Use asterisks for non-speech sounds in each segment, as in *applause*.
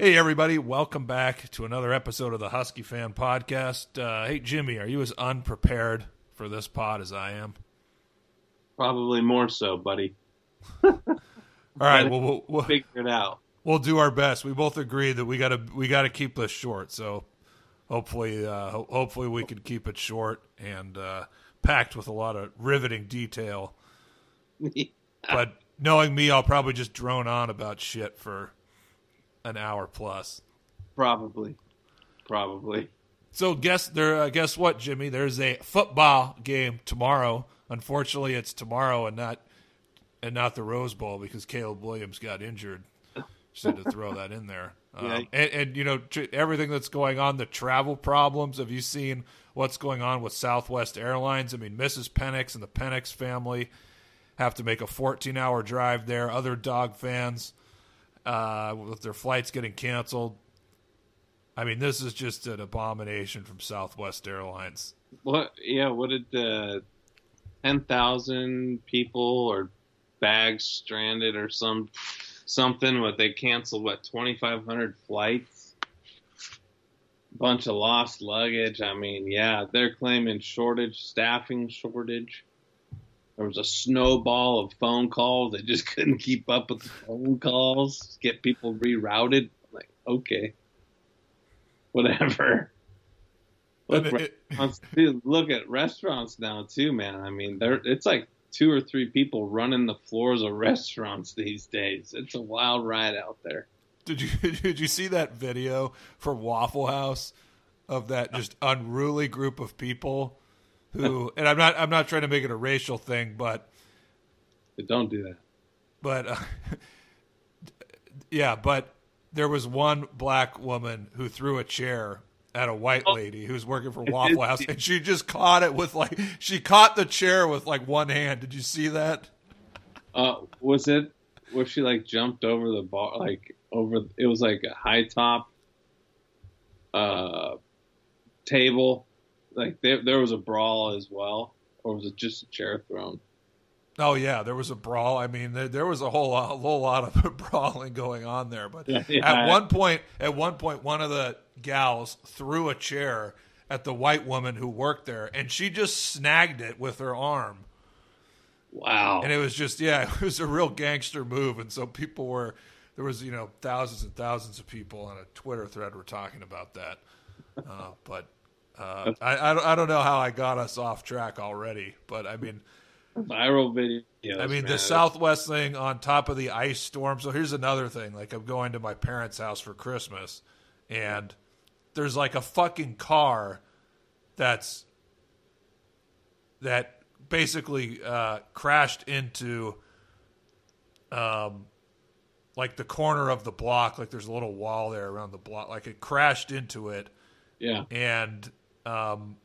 Hey, everybody, welcome back to another episode of the Husky Fan Podcast. Uh, hey, Jimmy, are you as unprepared for this pod as I am? Probably more so, buddy. *laughs* All right, well, we'll, we'll, Figure it out. we'll do our best. We both agree that we got to we got to keep this short, so hopefully, uh, ho- hopefully we can keep it short and uh, packed with a lot of riveting detail. *laughs* But knowing me, I'll probably just drone on about shit for an hour plus. Probably. Probably. So guess there. Uh, guess what, Jimmy? There's a football game tomorrow. Unfortunately, it's tomorrow and not and not the Rose Bowl because Caleb Williams got injured. Just had to *laughs* throw that in there. Um, and, and you know tr- everything that's going on, the travel problems. Have you seen what's going on with Southwest Airlines? I mean, Mrs. Penix and the Penix family have to make a 14-hour drive there. Other dog fans uh, with their flights getting canceled. I mean, this is just an abomination from Southwest Airlines. What? Yeah. What did uh, ten thousand people or bags stranded or some something? What they canceled? What twenty five hundred flights? Bunch of lost luggage. I mean, yeah, they're claiming shortage, staffing shortage. There was a snowball of phone calls. They just *laughs* couldn't keep up with the phone calls. Get people rerouted. Like, okay, whatever. Look, And it- dude, look at restaurants now too, man. I mean, there it's like two or three people running the floors of *laughs* restaurants these days. It's a wild ride out there. Did you *laughs* did you see that video from Waffle House of that just unruly group of people who? And I'm not I'm not trying to make it a racial thing, but But don't do that. but uh, *laughs* yeah, but there was one black woman who threw a chair at a white lady who's working for Waffle House, and she just caught it with like she caught the chair with like one hand. Did you see that? Uh, was it? Was she like jumped over the bar? Like over? It was like a high top uh, table. Like there, there was a brawl as well, or was it just a chair thrown? Oh yeah, there was a brawl. I mean, there, there was a whole lot, a whole lot of *laughs* brawling going on there. But Yeah, yeah. at one point, at one point, one of the gals threw a chair at the white woman who worked there, and she just snagged it with her arm. Wow. And it was just yeah, *laughs* it was a real gangster move. And so people were there was you know thousands and thousands of people on a Twitter thread were talking about that. Uh, but uh, I, I don't- I don't know how I got us off track already. But I mean. Viral videos. I mean, man. the Southwest thing on top of the ice storm. So here's another thing. Like, I'm going to my parents' house for Christmas, and there's like a fucking car that's that basically uh, crashed into um like the corner of the block. Like, there's a little wall there around the block. Like, it crashed into it, Yeah. and um,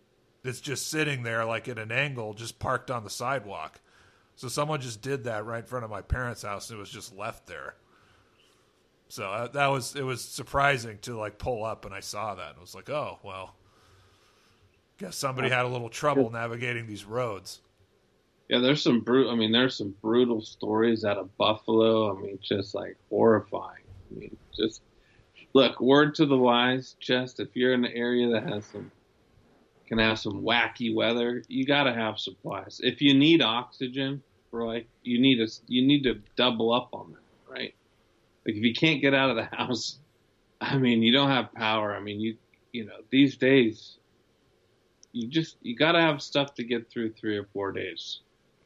it's just sitting there like at an angle, just parked on the sidewalk. So someone just did that right in front of my parents' house, and it was just left there. So uh, that was it was surprising to like pull up, and I saw that, and I was like, oh well, guess somebody had a little trouble navigating these roads. Yeah, there's some brutal. I mean, there's some brutal stories out of Buffalo. I mean, just like horrifying. I mean, just look. Word to the wise, just if you're in an area that has some can have some wacky weather, you got to have supplies. If you need oxygen, like you need a you need to double up on that, right? Like if you can't get out of the *laughs* house, I mean, you don't have power. I mean, you you know these days, you just you got to have stuff to get through three or four days.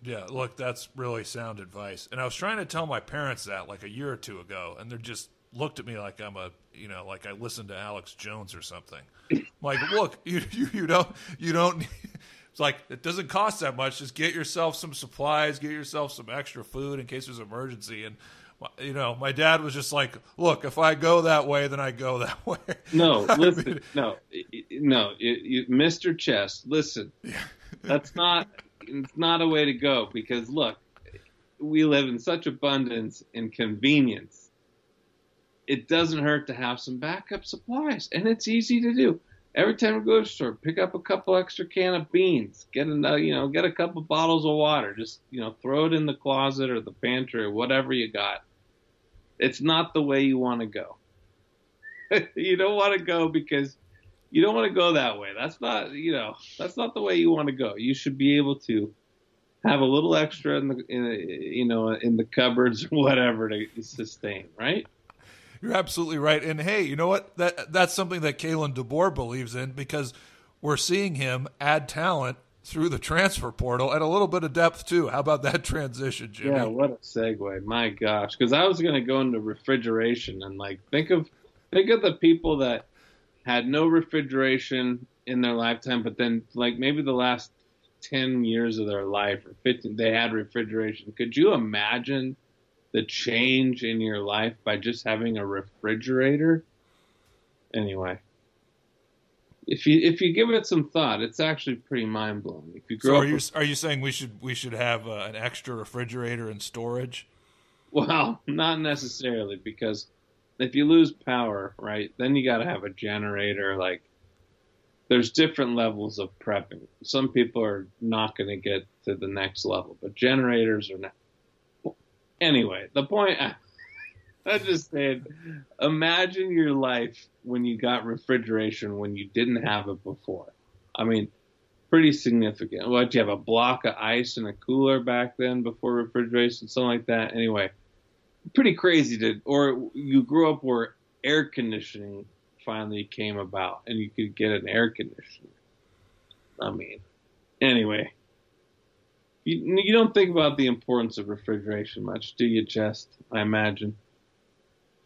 Yeah, look, that's really sound advice. And I was trying to tell my parents that like a year or two ago, and they're just looked at me like I'm a, you know, like I listened to Alex Jones or something. like, look, *laughs* you, you you don't you don't. *laughs* It's like it doesn't cost that much. Just get yourself some supplies, get yourself some extra food in case there's an emergency. And you know, my dad was just like, "Look, if I go that way, then I go *laughs* that way." No, listen, mean, no, no, you, you, Mr. Chess, listen. That's not it's not a way to go because look, we live in such abundance and convenience. It doesn't hurt to have some backup supplies, and it's easy to do. Every time we go to the store, pick up a couple extra can of beans, get a uh, you know, get a couple bottles of water, just you know, throw it in the closet or the pantry or whatever you got. It's not the way you want to go. *laughs* you don't want to go because you don't want to go that way. That's not, you know, that's not the way you want to go. You should be able to have a little extra in the, in, you know, in the cupboards *laughs* or whatever to sustain, right? You're absolutely right. And hey, you know what? That that's something that Kalen DeBoer believes in because we're seeing him add talent through the transfer portal and a little bit of depth too. How about that transition, Jimmy? Yeah, what a segue! My gosh, because I was going to go into refrigeration and like think of think of the people that had no refrigeration in their lifetime, but then like maybe the last ten years of their life or fifteen, they had refrigeration. Could you imagine the change in your life by just having a refrigerator? Anyway, if you if you give it some thought, it's actually pretty mind blowing. If you grow so up, are you with, are you saying we should we should have uh, an extra refrigerator and storage? well, *laughs* not necessarily because if you lose power, right, then you got to have a generator. Like, there's different levels of prepping. Some people are not going to get to the next level, but generators are not. Anyway, the point. *laughs* I just said, imagine your life when you got refrigeration when you didn't have it before. I mean, pretty significant. What you have a block of ice and a cooler back then before refrigeration, something like that. Anyway, pretty crazy to. Or you grew up where air conditioning finally came about and you could get an air conditioner. I mean, anyway. You, you don't think about the importance of refrigeration much, do you, Just? I imagine.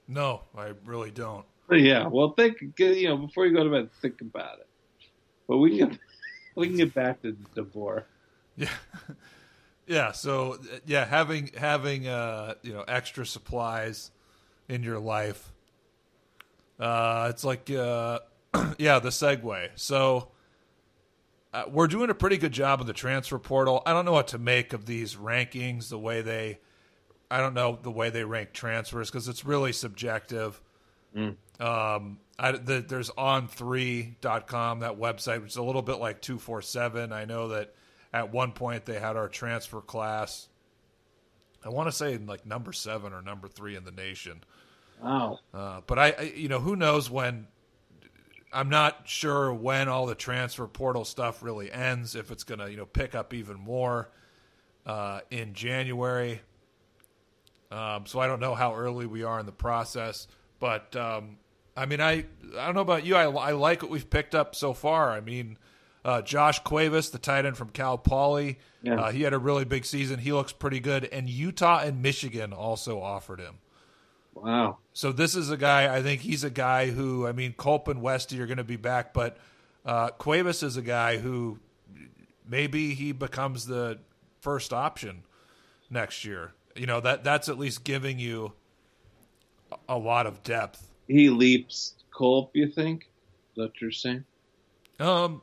No, I really don't. Yeah, well, think you know before you go to bed, think about it. But we can *laughs* we can get back to the DeBoer. Yeah, *laughs* yeah. So yeah, having having uh, you know extra supplies in your life, uh, it's like uh, *clears throat* yeah, the segue. So uh, we're doing a pretty good job of the transfer portal. I don't know what to make of these rankings, the way they I don't know the way they rank transfers because it's really subjective. Mm. Um, I, the, there's on3.com, that website, which is a little bit like 247. I know that at one point they had our transfer class. I want to say like number seven or number three in the nation. Wow. Uh, but I, I, you know, who knows when. I'm not sure when all the transfer portal stuff really ends. If it's going to, you know, pick up even more uh, in January. Um, so I don't know how early we are in the process, but um, I mean, I I don't know about you. I, I like what we've picked up so far. I mean, uh, Josh Cuevas, the tight end from Cal Poly, Yeah. uh, he had a really big season. He looks pretty good, and Utah and Michigan also offered him. Wow. So this is a guy. I think he's a guy who. I mean, Culp and Westy are going to be back, but uh, Cuevas is a guy who maybe he becomes the first option next year. You know that that's at least giving you a lot of depth. He leaps Culp, you think? Is that what you're saying? Um,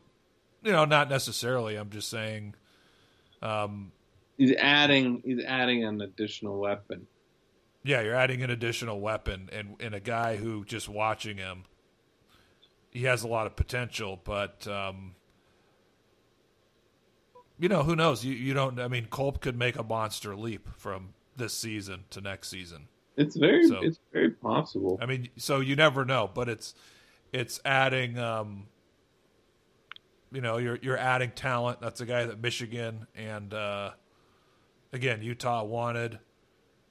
you know, not necessarily. I'm just saying. Um, He's adding he's adding an additional weapon. Yeah, you're adding an additional weapon and and a guy who just watching him, he has a lot of potential, but um, you know, who knows? You you don't. I mean, Culp could make a monster leap from this season to next season. It's very So- it's very possible. I mean, so you never know, but it's it's adding. Um, you know, you're you're adding talent. That's a guy that Michigan and uh, again Utah wanted.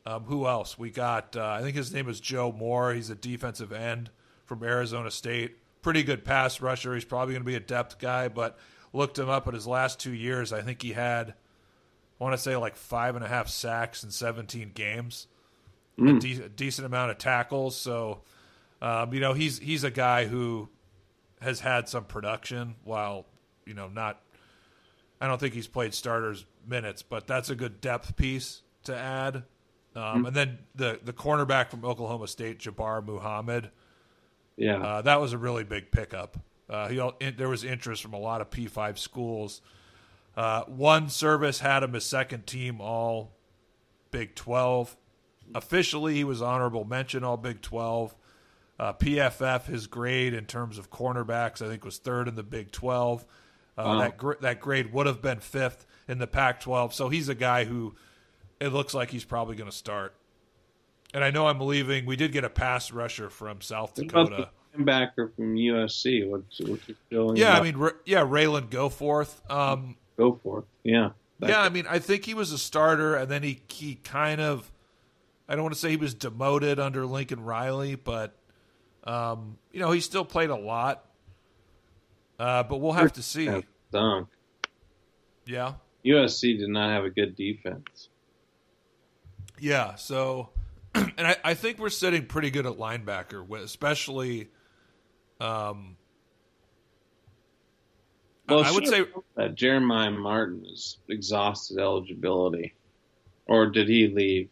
Um, who else? We got. Uh, I think his name is Joe Moore. He's a defensive end from Arizona State. Pretty good pass rusher. He's probably going to be a depth guy, but looked him up at his last two years. I think he had, I want to say like five and a half sacks in 17 games a, Mm. de- a decent amount of tackles. So, um, you know, he's he's a guy who has had some production while you know not. I don't think he's played starters minutes, but that's a good depth piece to add. Um, And then the the cornerback from Oklahoma State, Jabbar Muhammad, Yeah. uh, that was a really big pickup. Uh, he, in, there was interest from a lot of P5 schools. Uh, one service had him as second team All Big 12. Officially, he was honorable mention All Big 12. Uh, PFF, his grade in terms of cornerbacks, I think was third in the Big 12. Uh, Wow. That gr- that grade would have been fifth in the Pac 12. So he's a guy who it looks like he's probably going to start. And I know I'm leaving. We did get a pass rusher from South Dakota. linebacker from USC. What's, what's? Yeah, I mean, Ra- yeah, Ralen Goforth. Um, go for it. Yeah. Yeah, I mean, I think he was a starter, and then he he kind of, I don't want to say he was demoted under Lincoln Riley, but, um, you know, he still played a lot. Uh, but we'll have to see. Dunk. Yeah, USC did not have a good defense. Yeah. So, *clears throat* and I, I think we're sitting pretty good at linebacker, especially. Um, Well, I would say that Jeremiah Martin is exhausted eligibility, or did he leave?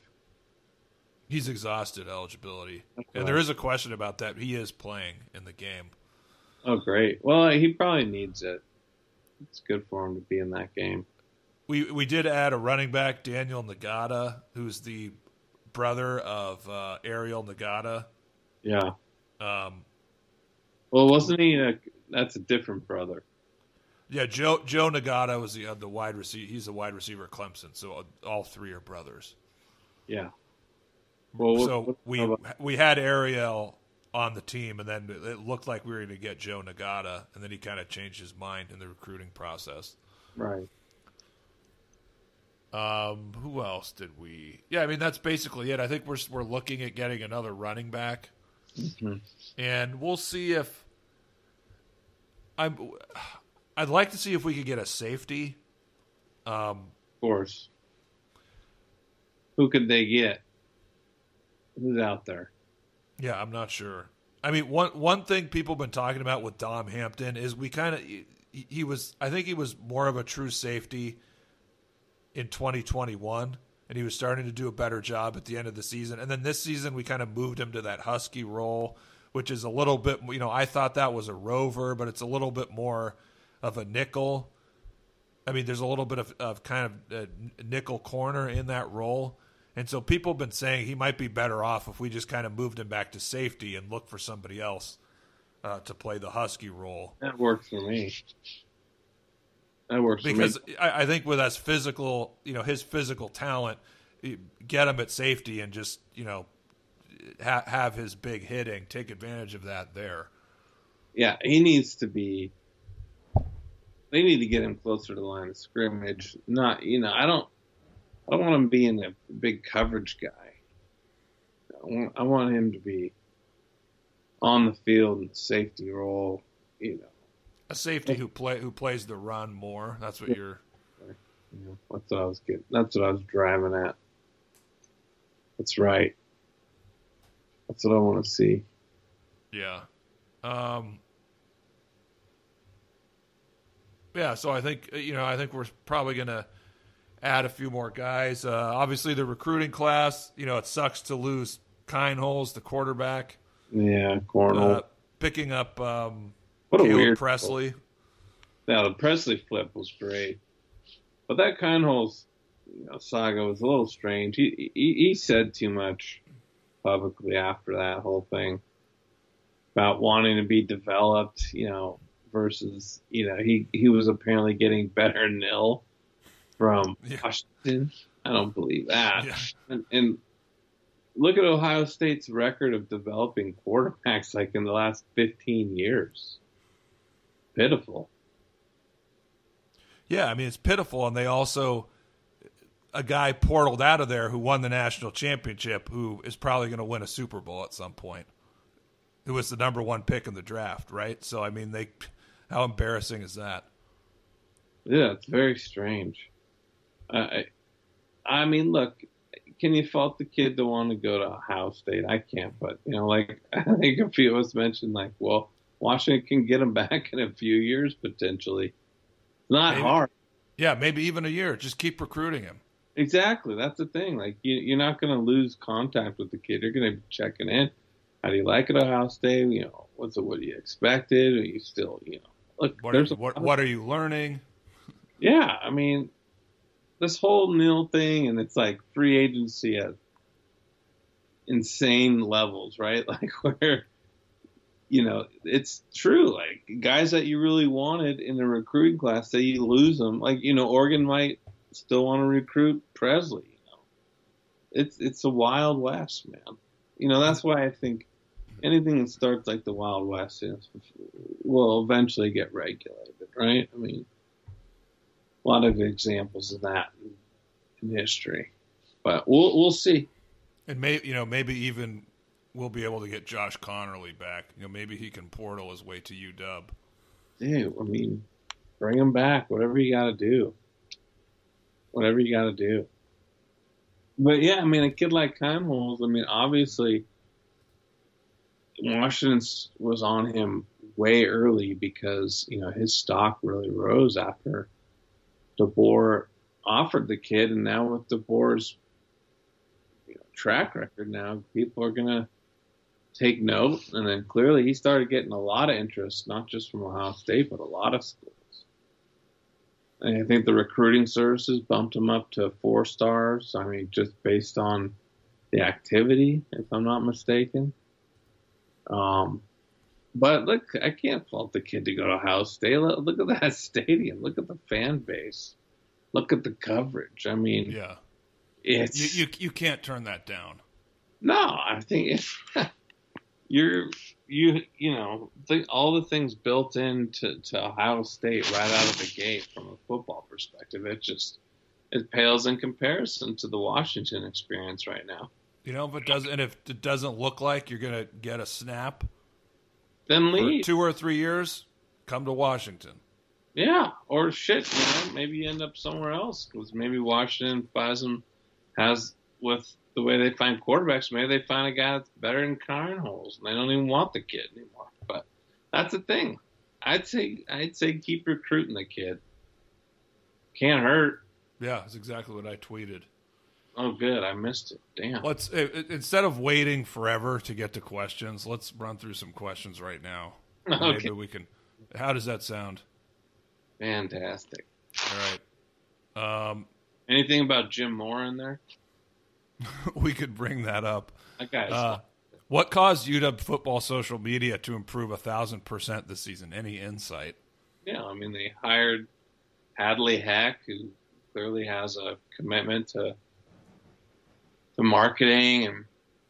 he's exhausted eligibility, Okay. and there is a question about that. He is playing in the game. Oh, great. Well, he probably needs it. It's good for him to be in that game. We we did add a running back, Daniel Ngata, who's the brother of uh, Ariel Ngata. Yeah. Um, Well, wasn't he? A, that's a different brother. yeah, Joe Joe Ngata was the uh, the wide receiver. He's the wide receiver at Clemson. So all three are brothers. Yeah. Well, what- so what we about- we had Ariel on the team, and then it looked like we were going to get Joe Ngata, and then he kind of changed his mind in the recruiting process. right. Um, who else did we? Yeah, I mean that's basically it. I think we're we're looking at getting another running back, Mhm. and we'll see if I'm. I'd like to see if we could get a safety. Um, Of course. Who could they get? Who's out there? yeah, I'm not sure. I mean, one one thing people have been talking about with Dom Hampton is we kind of he, he was. I think he was more of a true safety in 2021, and he was starting to do a better job at the end of the season. And then this season, we kind of moved him to that husky role, which is a little bit. You know, I thought that was a rover, but it's a little bit more of a nickel. I mean, there's a little bit of, of kind of nickel corner in that role. And so people have been saying he might be better off if we just kind of moved him back to safety and look for somebody else uh, to play the husky role. That works for me. That works Because. I, I think with us physical, you know, his physical talent, get him at safety and just, you know, ha- have his big hitting, take advantage of that there. Yeah, he needs to be. They need to get him closer to the line of scrimmage. Not, you know, I don't. I don't want him being a big coverage guy. I want, I want him to be on the field in the safety role. You know, A safety who play who plays the run more. That's what you're. you that's what I was getting. That's what I was driving at. That's right. That's what I want to see. Yeah. Um, yeah, so I think you know I think we're probably going to add a few more guys. Uh, obviously, the recruiting class. You know, it sucks to lose Kienholz, the quarterback. Yeah, Cornell. Uh, picking up um, what a Caleb weird Presley. Now the Presley flip was great, but that Kienholz you know, saga was a little strange. He, he he said too much publicly after that whole thing about wanting to be developed, you know, versus you know he he was apparently getting better nil from *laughs* Yeah. Washington. I don't believe that. Yeah. And, and look at Ohio State's record of developing quarterbacks like in the last 15 years. Pitiful. Yeah, I mean it's pitiful, and they also a guy portaled out of there who won the national championship, who is probably going to win a Super Bowl at some point. Who was the number one pick in the draft, right? So I mean, they how embarrassing is that? Yeah, it's very strange. I, I mean, look, can you fault the kid to want to go to Ohio State? I can't, but you know, like *laughs* I think a few of us mentioned, like, well, Washington can get him *laughs* back in a few years potentially. Not Maybe. hard. Yeah, maybe even a year. Just keep recruiting him. Exactly, that's the thing. Like, you, you're not going to lose contact with the kid. You're going to be checking in. How do you like it, Ohio State? You know, what's it? What do you expected? Are you still, you know, look? What are, there's a what, what are you learning? Yeah, I mean, this whole nil thing, and it's like free agency at insane levels, right? *laughs* Like where, you know, it's true. Like guys that you really wanted in the recruiting class, say you lose them. Like you know, Oregon might still want to recruit Presley. You know, it's it's a wild west, man. You know, that's why I think anything that starts like the Wild West is, will eventually get regulated, right? I mean, a lot of examples of that in, in history, but we'll we'll see. And maybe you know maybe even we'll be able to get Josh Conerly back. You know maybe he can portal his way to UW. Dude, I mean, bring him back. Whatever you got to do. Whatever you got to do. But yeah, I mean, a kid like Kienholz, I mean, obviously, Washington was on him way early because you know his stock really rose after DeBoer offered the kid, and now with DeBoer's you know, track record, now people are gonna take note, and then clearly he started getting a lot of interest, not just from Ohio State, but a lot of schools. And I think the recruiting services bumped him up to four stars. I mean, just based on the activity, if I'm not mistaken. Um, but look, I can't fault the kid to go to Ohio State. Look, at that *laughs* stadium. Look at the fan base. Look at the coverage. I mean, Yeah, it's you you, you can't turn that down. no. I think it's, *laughs* you're you you know think all the things built into to Ohio State right out of the gate from a football perspective. It just it pales in comparison to the Washington experience right now. You know, if it doesn't, and if it doesn't look like you're gonna get a snap Then for leave. two or three years, come to Washington. Yeah, or shit, you know, maybe you end up somewhere else because maybe Washington buys them, has with the way they find quarterbacks, maybe they find a guy that's better than Holes, and they don't even want the kid anymore. But that's the thing. I'd say I'd say keep recruiting the kid. Can't hurt. Yeah, that's exactly what I tweeted. Oh, good, I missed it. Damn. Let's instead of waiting forever to get to questions, let's run through some questions right now. *laughs* Okay. Maybe we can. How does that sound? Fantastic. All right. Um, Anything about Jim Moore in there? *laughs* we could bring that up. Guy's Uh, what caused UW football social media to improve a thousand percent this season? Any insight? Yeah, I mean they hired Hadley Heck, who clearly has a commitment to to marketing and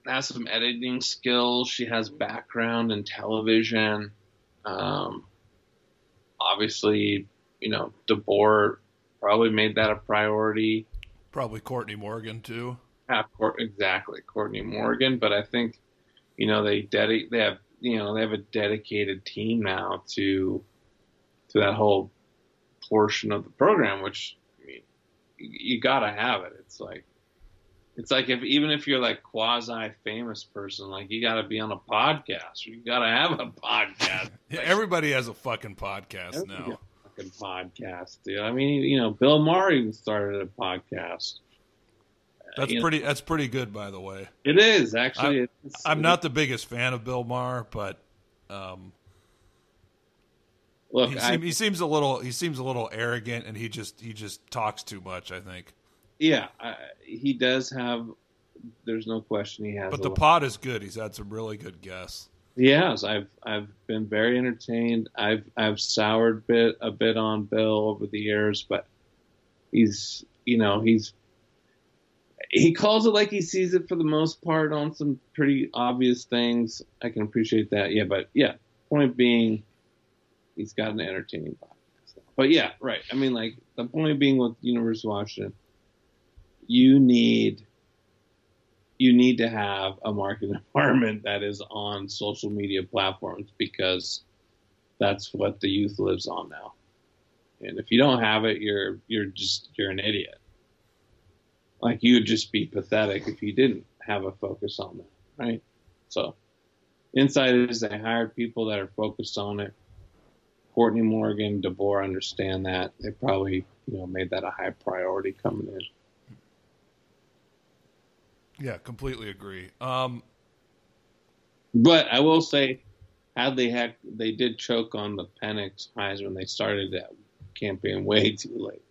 has some editing skills. She has background in television. Um, obviously, you know, DeBoer probably made that a priority. Probably Courtney Morgan too. Half court, exactly, Courtney Morgan. But I think, you know, they dedi- they have you know they have a dedicated team now to to that whole portion of the program, which I mean, you, you gotta have it. It's like it's like if even if you're like quasi famous person, like you gotta be on a podcast or you gotta have a podcast. *laughs* Yeah, everybody has a fucking podcast Everybody now. a fucking podcast, dude. I mean, you know, Bill Maher even started a podcast. That's you know, pretty. That's pretty good, by the way. It is actually. it's, I'm not the biggest fan of Bill Maher, but um, Look, he, I, he seems a little. He seems a little arrogant, and he just he just talks too much. I think. yeah, I, he does have. There's no question he has. But the lot- pod is good. He's had some really good guests. Yes. I've I've been very entertained. I've I've soured bit a bit on Bill over the years, but he's you know he's he calls it like he sees it for the most part on some pretty obvious things. I can appreciate that. Yeah, but yeah, point being, he's got an entertaining podcast. But yeah, right. I mean, like the point being with University of Washington, you need you need to have a marketing *laughs* department that is on social media platforms because that's what the youth lives on now. And if you don't have it, you're you're just you're an idiot. Like you would just be pathetic if you didn't have a focus on that, right? So, insight is they hired people that are focused on it. Courtney Morgan, DeBoer understand that. They probably you know made that a high priority coming in. Yeah, completely agree. Um, But I will say, Hadley Heck, they did choke on the Penix Heisman. They started that campaign way too late.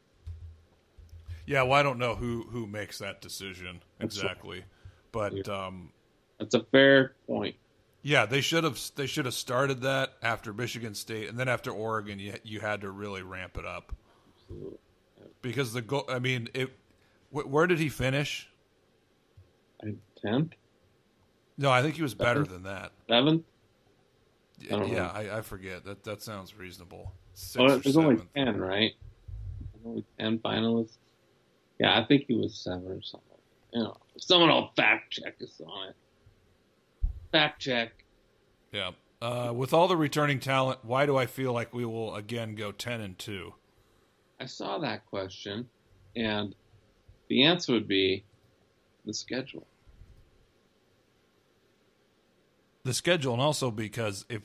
Yeah, well, I don't know who who makes that decision exactly, but um, That's a fair point. yeah, they should have they should have started that after Michigan State, and then after Oregon, you you had to really ramp it up because the goal. I mean, it. Wh- where did he finish? Tenth? No, I think he was better than that. Seventh? Yeah, I yeah. I, I forget. That that sounds reasonable. Oh, or there's only ten, right? There's only ten finalists. Yeah, I think he was seven or something. You know, someone will fact check us on it. Fact check. Yeah. Uh, with all the returning talent, why do I feel like we will again go ten and two? I saw that question, and the answer would be the schedule. The schedule, and also because if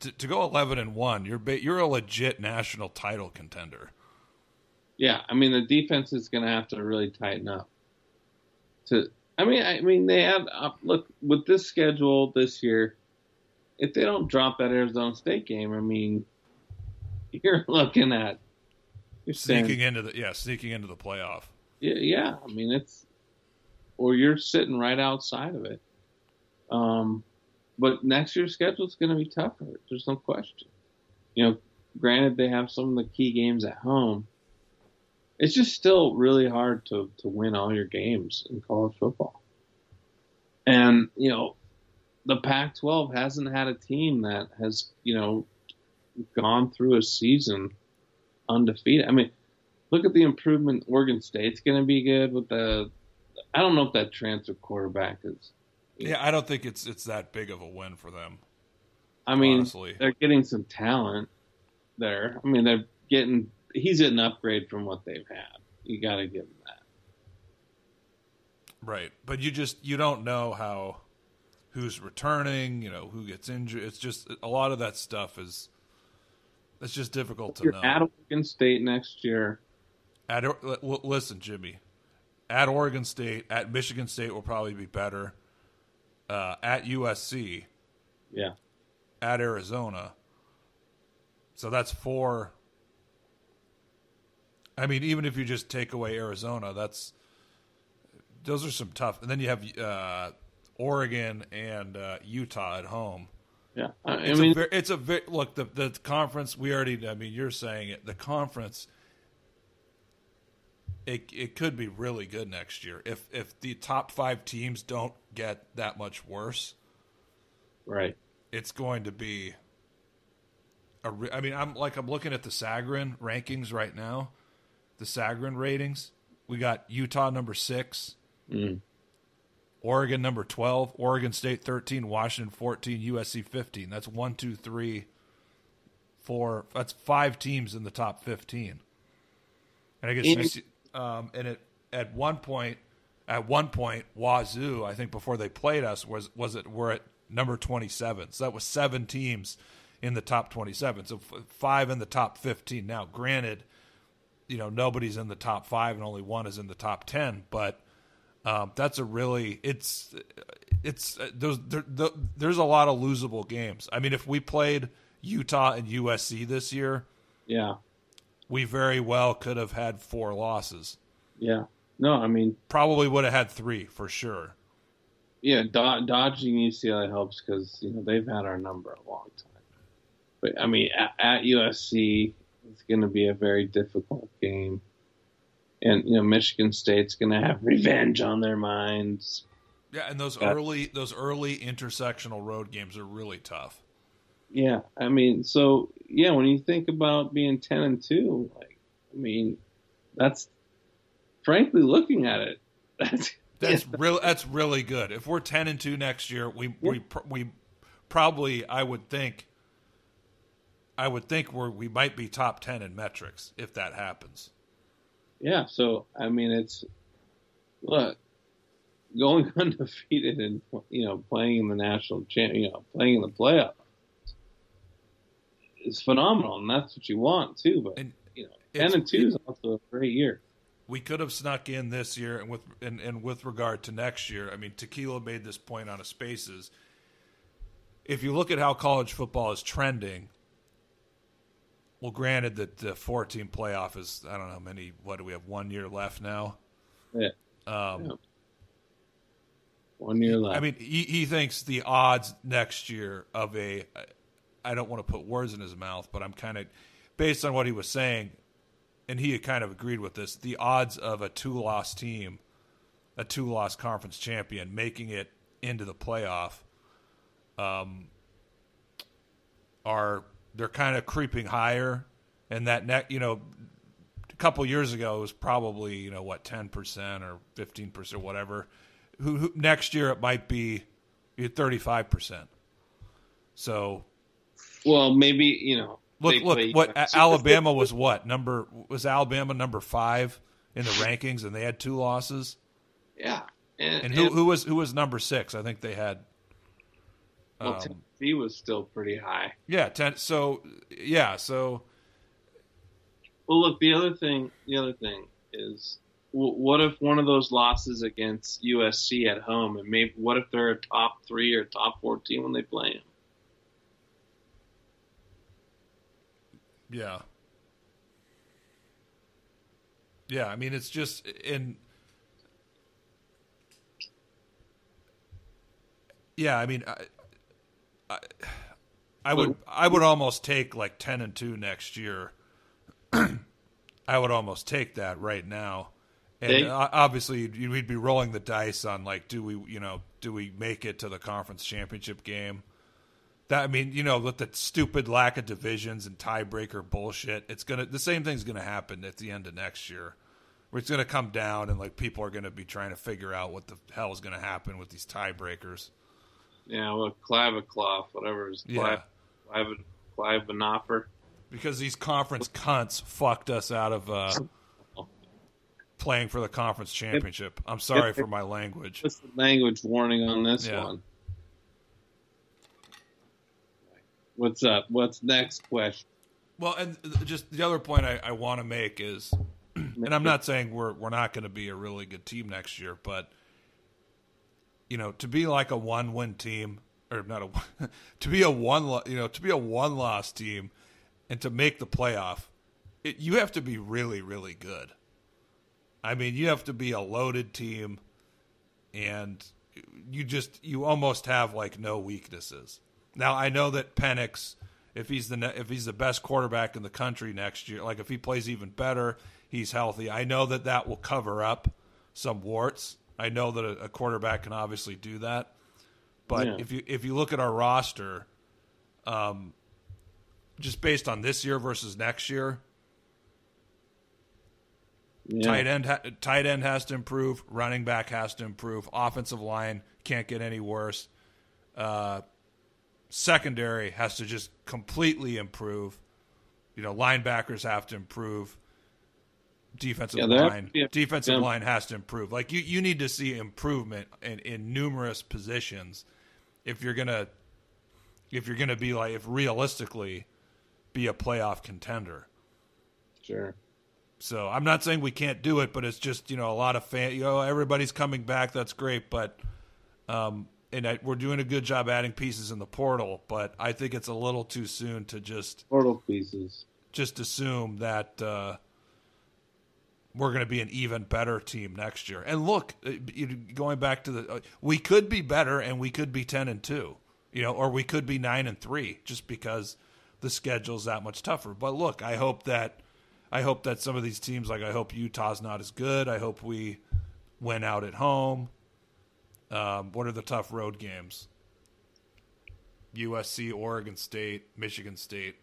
to, to go eleven and one, you're you're a legit national title contender. Yeah, I mean the defense is going to have to really tighten up. To, I mean, I mean they have uh, look with this schedule this year. If they don't drop that Arizona State game, I mean, *laughs* you're looking at you're saying, Sneaking into the yeah, sneaking into the playoff. yeah, yeah. I mean it's, or you're sitting right outside of it. Um, but next year's schedule is going to be tougher. There's no question. You know, granted they have some of the key games at home. It's just still really hard to to win all your games in college football. And you know, the Pac-12 hasn't had a team that has you know gone through a season undefeated. I mean, look at the improvement. Oregon State's going to be good with the. I don't know if that transfer quarterback is. Yeah, I don't think it's it's that big of a win for them. I mean, honestly. they're getting some talent there. I mean, they're getting. He's an upgrade from what they've had. You got to give him that. Right. But you just you don't know how who's returning, you know, who gets injured. It's just a lot of that stuff is it's just difficult to You're know. at Oregon State next year. At Or- li- li- listen, Jimmy, at Oregon State, at Michigan State will probably be better. Uh, at USC, Yeah, at Arizona. So that's four. I mean, even if you just take away Arizona, that's those are some tough. And then you have uh, Oregon and uh, Utah at home. yeah. I, It's mean, a it's a ve- look the the conference. We already. I mean, you're saying it. The conference. It it could be really good next year if if the top five teams don't get that much worse. right. It's going to be. A re- I mean, I'm like I'm looking at the Sagarin rankings right now. The Sagarin ratings. We got Utah number six, Mm. Oregon number 12, Oregon State 13, Washington 14, USC 15. That's one, two, three, four. That's five teams in the top 15. And I guess And- you see, um, and it at one point, at one point, Wazoo, I think before they played us, was was it we're at number 27. So that was seven teams in the top 27. So f- five in the top 15. Now, granted, you know nobody's in the top five and only one is in the top 10, but um, that's a really it's it's uh, there's there, there, there's a lot of losable games. I mean, if we played Utah and USC this year, Yeah, we very well could have had four losses. yeah. No, I mean, Probably would have had three for sure. yeah. Do- dodging UCLA helps because you know they've had our number a long time. But I mean, at, at USC, it's going to be a very difficult game, and you know Michigan State's going to have revenge on their minds. Yeah, and those Yeah. early those early intersectional road games are really tough. Yeah, I mean, so yeah, when you think about being ten and two, like, I mean, that's frankly looking at it, *laughs* that's That's real. That's really good. If we're ten and two next year, we we we probably I would think. I would think we're we might be top ten in metrics if that happens. yeah. So I mean, it's look going *laughs* undefeated and you know playing in the national champ, you know, playing in the playoffs is phenomenal, and that's what you want too. But And you know, ten and two is also a great year. we could have snuck in this year and with and, and with regard to next year i mean tequila made this point on a spaces if you look at how college football is trending well granted that the four team playoff is i don't know how many what do we have one year left now Yeah. um, Yeah. One year left. I mean, he, he thinks the odds next year of a. I don't want to put words in his mouth, but I'm kind of based on what he was saying, and he had kind of agreed with this. The odds of a two loss team, a two loss conference champion, making it into the playoff, um, are they're kind of creeping higher, and that net you know a couple years ago it was probably you know what ten percent or fifteen percent or whatever. Who, who next year it might be thirty five percent. So Well, maybe you know. look look play- what A- Alabama was what number was Alabama number five in the rankings and they had two losses. Yeah, and, And who who was who was number six? I think they had. Well, um, Tennessee was still pretty high. yeah, ten. So yeah, so Well, look, the other thing, the other thing is, w- what if one of those losses against USC at home, and maybe what if they're a top three or top four team when they play them? yeah, yeah. I mean, it's just in. Yeah, I mean, I, I, I would I would almost take like ten and two next year. *clears throat* I would almost take that right now, and They- obviously you'd- we'd be rolling the dice on like, do we, you know, do we make it to the conference championship game? That I mean, you know, with the stupid lack of divisions and tiebreaker bullshit, it's gonna the same thing's gonna happen at the end of next year, where it's gonna come down and like people are gonna be trying to figure out what the hell is gonna happen with these tiebreakers. Yeah, well, Kliavkoff, whatever is, Yeah. Clive, Clive, Clive because these conference cunts fucked us out of uh, playing for the conference championship. I'm sorry for my language. What's the language warning on this Yeah. one? What's up? What's next question? Well, and just the other point I, I want to make is, *clears throat* and I'm not saying we're we're not going to be a really good team next year, but you know, to be like a one win team or not a *laughs* to be a one you know to be a one loss team and to make the playoff, it, you have to be really really good. I mean, you have to be a loaded team, and you just you almost have like no weaknesses. Now I know that Penix, if he's the if he's the best quarterback in the country next year, like if he plays even better, he's healthy. I know that that will cover up some warts. I know that a, a quarterback can obviously do that, but Yeah. if you if you look at our roster, um, just based on this year versus next year, Yeah. Tight end, ha- tight end has to improve. Running back has to improve. Offensive line can't get any worse. Uh, secondary has to just completely improve. You know, linebackers have to improve. Defensive Yeah, line, defensive yeah. line has to improve. Like you, you need to see improvement in, in numerous positions if you're gonna, if you're gonna be like, if realistically, be a playoff contender. Sure. So I'm not saying we can't do it, but it's just you know a lot of fan. You know, everybody's coming back. That's great, but um, and I, we're doing a good job adding pieces in the portal. But I think it's a little too soon to just Portal pieces. just assume that uh, we're going to be an even better team next year. And look, uh, going back to the, uh, we could be better, and we could be ten and two, you know, or we could be nine and three, just because the schedule's that much tougher. But look, I hope that I hope that some of these teams, like I hope Utah's not as good. I hope we win out at home. Um, what are the tough road games? USC, Oregon State, Michigan State.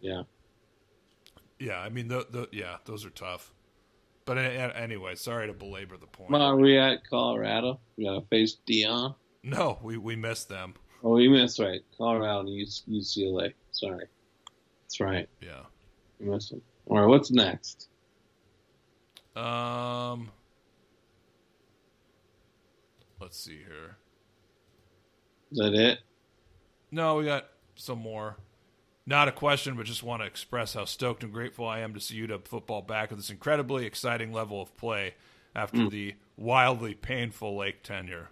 Yeah. Yeah, I mean, the, the yeah, those are tough. But anyway, sorry to belabor the point. Well, are we at Colorado? We gotta face Deion. No, we we missed them. Oh, we missed right. Colorado and UCLA. Sorry. That's right. Yeah. We missed them. All right. What's next? Um. Let's see here. Is that it? No, we got some more. Not a question, but just want to express how stoked and grateful I am to see UW football back at this incredibly exciting level of play after mm. the wildly painful Lake tenure.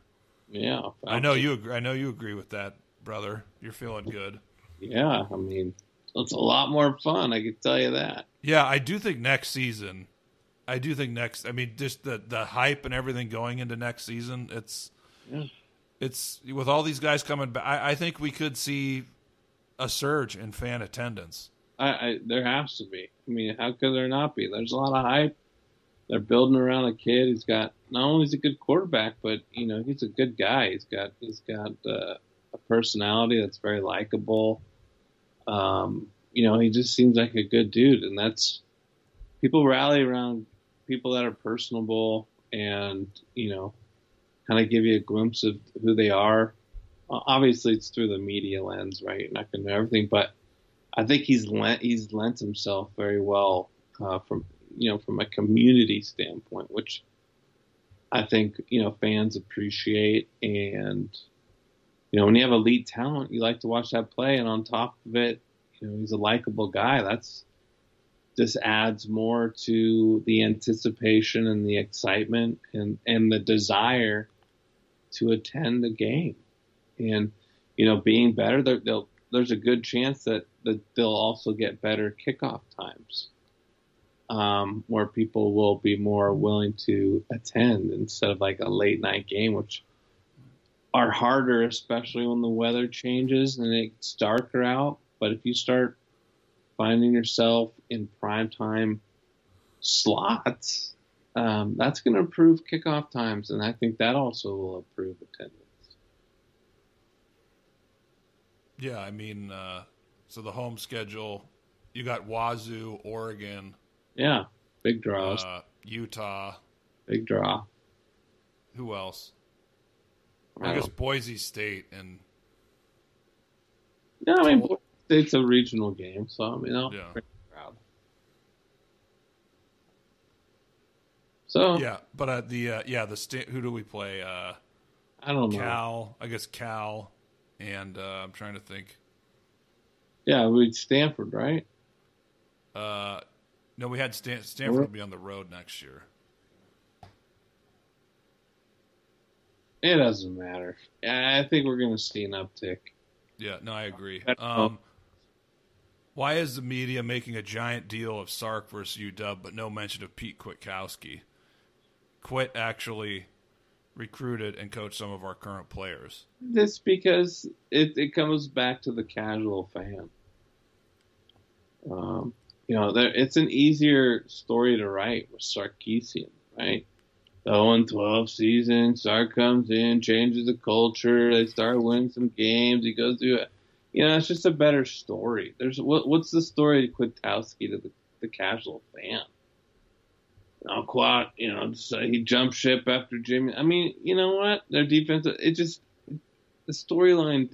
Yeah. I know you. Agree, I know you agree with that, brother. You're feeling good. Yeah. I mean, it's a lot more fun. I can tell you that. Yeah, I do think next season. I do think next. I mean, just the the hype and everything going into next season. It's Yeah. it's with all these guys coming back. I, I think we could see a surge in fan attendance. I, I there has to be. I mean, how could there not be? There's a lot of hype. they're building around a kid who's got not only is a good quarterback, but you know he's a good guy. He's got he's got uh, a personality that's very likable. Um, you know, he just seems like a good dude, and that's people rally around people that are personable and you know kind of give you a glimpse of who they are. Obviously, it's through the media lens, right? You're not going to know everything, but I think he's lent he's lent himself very well uh, from you know from a community standpoint, which I think you know fans appreciate. And you know when you have elite talent, you like to watch that play. And on top of it, you know he's a likable guy. That's just adds more to the anticipation and the excitement and and the desire to attend the game. And you know, being better, there's a good chance that, that they'll also get better kickoff times, um, where people will be more willing to attend instead of like a late night game, which are harder, especially when the weather changes and it's darker out. But if you start finding yourself in prime time slots, um, that's going to improve kickoff times, and I think that also will improve attendance. Yeah, I mean, uh, so the home schedule, you got Wazoo, Oregon. Yeah, big draws. Uh, Utah. Big draw. Who else? I, I guess Boise State and. Yeah, I mean, Boise State's a regional game, so I mean, I'll yeah. proud. So yeah, but uh, the uh, yeah the state. Who do we play? Uh, I don't know. Cal, I guess Cal and uh, I'm trying to think. Yeah, we Stanford, right? Uh, no, we had Stan- Stanford will be on the road next year. It doesn't matter. I think we're going to see an uptick. Yeah, no, I agree. Um, why is the media making a giant deal of Sark versus UW, but no mention of Pete Kwiatkowski? Quit actually recruited and coached some of our current players. This because it, it comes back to the casual fan. Um, you know, there, it's an easier story to write with Sarkisian, right? The 0 12 season, Sark comes in, changes the culture, they start winning some games, he goes through it. You know, it's just a better story. There's what, what's the story to Kwiatkowski to the, the casual fan? Kwiat, you know, uh, he jumped ship after Jimmy. I mean, you know what? Their defense, it just, the storyline,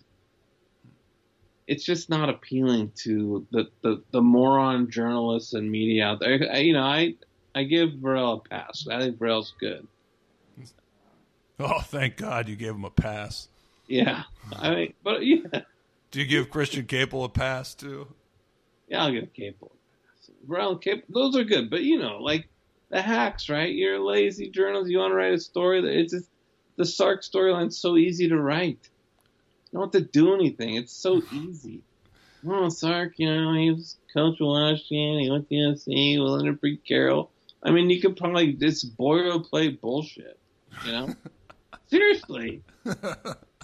it's just not appealing to the, the, the moron journalists and media out there. I, you know, I, I give Burrell a pass. I think Burrell's good. *laughs* Oh, thank God you gave him a pass. Yeah. I mean, but yeah. Do you give Christian Caple a pass too? Yeah, I'll give Caple a pass. Burrell and Caple, those are good. But, you know, like, the hacks, right? You're a lazy journalist. You want to write a story that it's just the Sark storyline's so easy to write. You don't have to do anything. It's so *laughs* easy. Oh, Sark, you know, he was coach Washington. He went to USC with Leonard Pete Carroll. I mean, you could probably just boilerplate bullshit. You know, *laughs* seriously.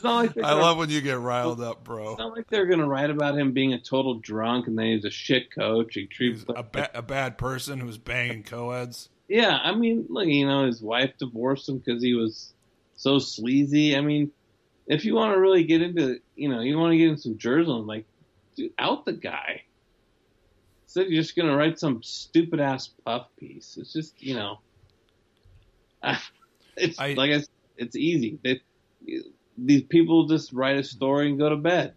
Like I love when you get riled up, bro. It's not like they're going to write about him being a total drunk and then he's a shit coach. He treats a, ba- a bad person who's banging co-eds. Yeah, I mean, look, you know, his wife divorced him because he was so sleazy. I mean, if you want to really get into, you know, you want to get into some journalism, like, dude, out the guy. Instead, you're just gonna write some stupid ass puff piece. It's just, you know, *laughs* it's I, like I, it's easy. They, these people just write a story and go to bed.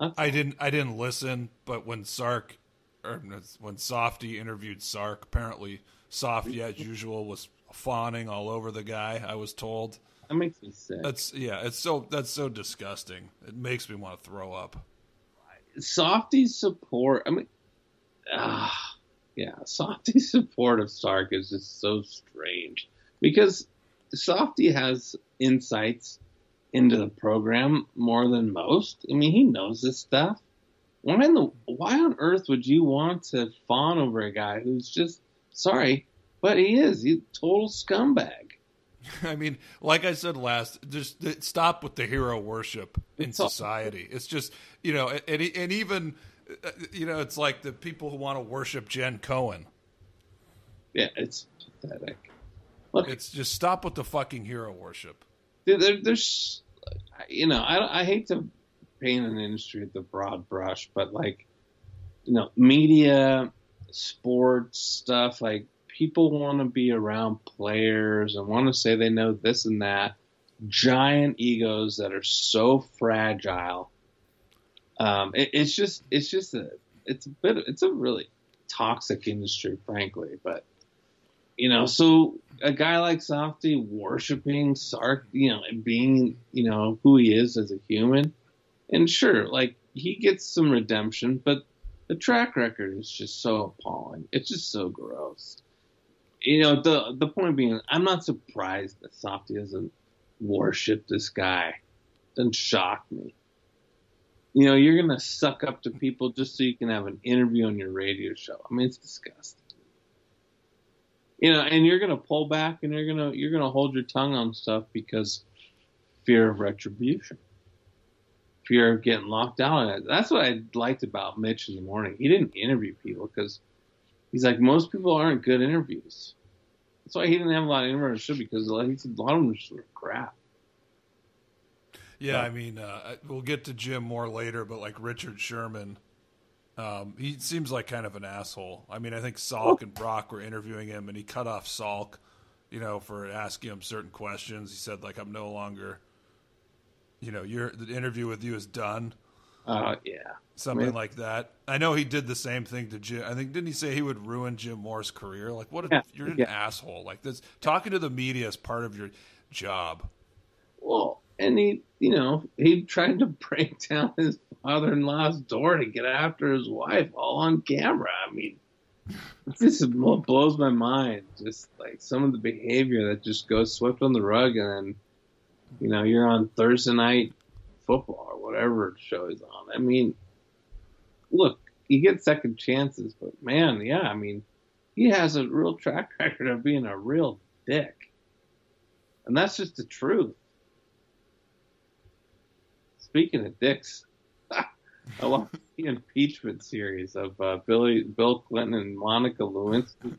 I didn't. I didn't listen, but when Sark or when Softy interviewed Sark, apparently Softy, as usual, was fawning all over the guy. I was told. That makes me sick. That's yeah. It's so that's so disgusting. It makes me want to throw up. Softy's support. I mean, ah, yeah. Softy's *laughs* support of Sark is just so strange because Softy has insights into the program more than most. I mean, he knows this stuff why in the why on earth would you want to fawn over a guy who's just sorry, but he is he's a total scumbag. *laughs* I mean, like I said last, just stop with the hero worship in it's society. It's just you know, and, and even uh, you know, it's like the people who want to worship Jen Cohen. Yeah, it's pathetic. Look, It's just stop with the fucking hero worship. there- there's, you know, I, I hate to paint an industry with broad brush, but like, you know, media, sports stuff, like people want to be around players and want to say they know this and that. Giant egos that are so fragile. Um, it, it's just, it's just a, it's a bit, it's a really toxic industry, frankly. But you know, so a guy like Softy worshiping Sark, you know, being, you know, who he is as a human, and sure, like he gets some redemption, but the track record is just so appalling. It's just so gross. You know, the the point being, I'm not surprised that Softy doesn't worship this guy. Doesn't shock me. You know, you're gonna suck up to people just so you can have an interview on your radio show. I mean, it's disgusting you know, and you're gonna pull back and you're gonna you're gonna hold your tongue on stuff because fear of retribution, fear of getting locked out. That's what I liked about Mitch in the morning. He didn't interview people because he's like most people aren't good interviews. That's why he didn't have a lot of interviews on the because he said a lot of them just were crap. Yeah, I mean, uh, we'll get to Jim more later, but like Richard Sherman, um, he seems like kind of an asshole. I mean, I think Salk and Brock were interviewing him, and he cut off Salk, you know, for asking him certain questions. He said, like, I'm no longer, you know, your the interview with you is done, Uh, yeah, something like that. I know he did the same thing to Jim. I think didn't he say he would ruin Jim Moore's career? Like, what? A, Yeah, you're an yeah. asshole. Like this, talking to the media is part of your job. Well, and he, you know, he tried to break *laughs* down his father-in-law's door to get after his wife, all on camera. I mean, *laughs* this is what blows my mind. Just like some of the behavior that just goes swept on the rug, and then, you know, you're on Thursday night football or whatever show he's on. I mean, look, he gets second chances, but man, yeah, I mean, he has a real track *laughs* record of being a real dick, and that's just the truth. Speaking of dicks, *laughs* I love the *laughs* impeachment series of uh, Billy, Bill Clinton, and Monica Lewinsky.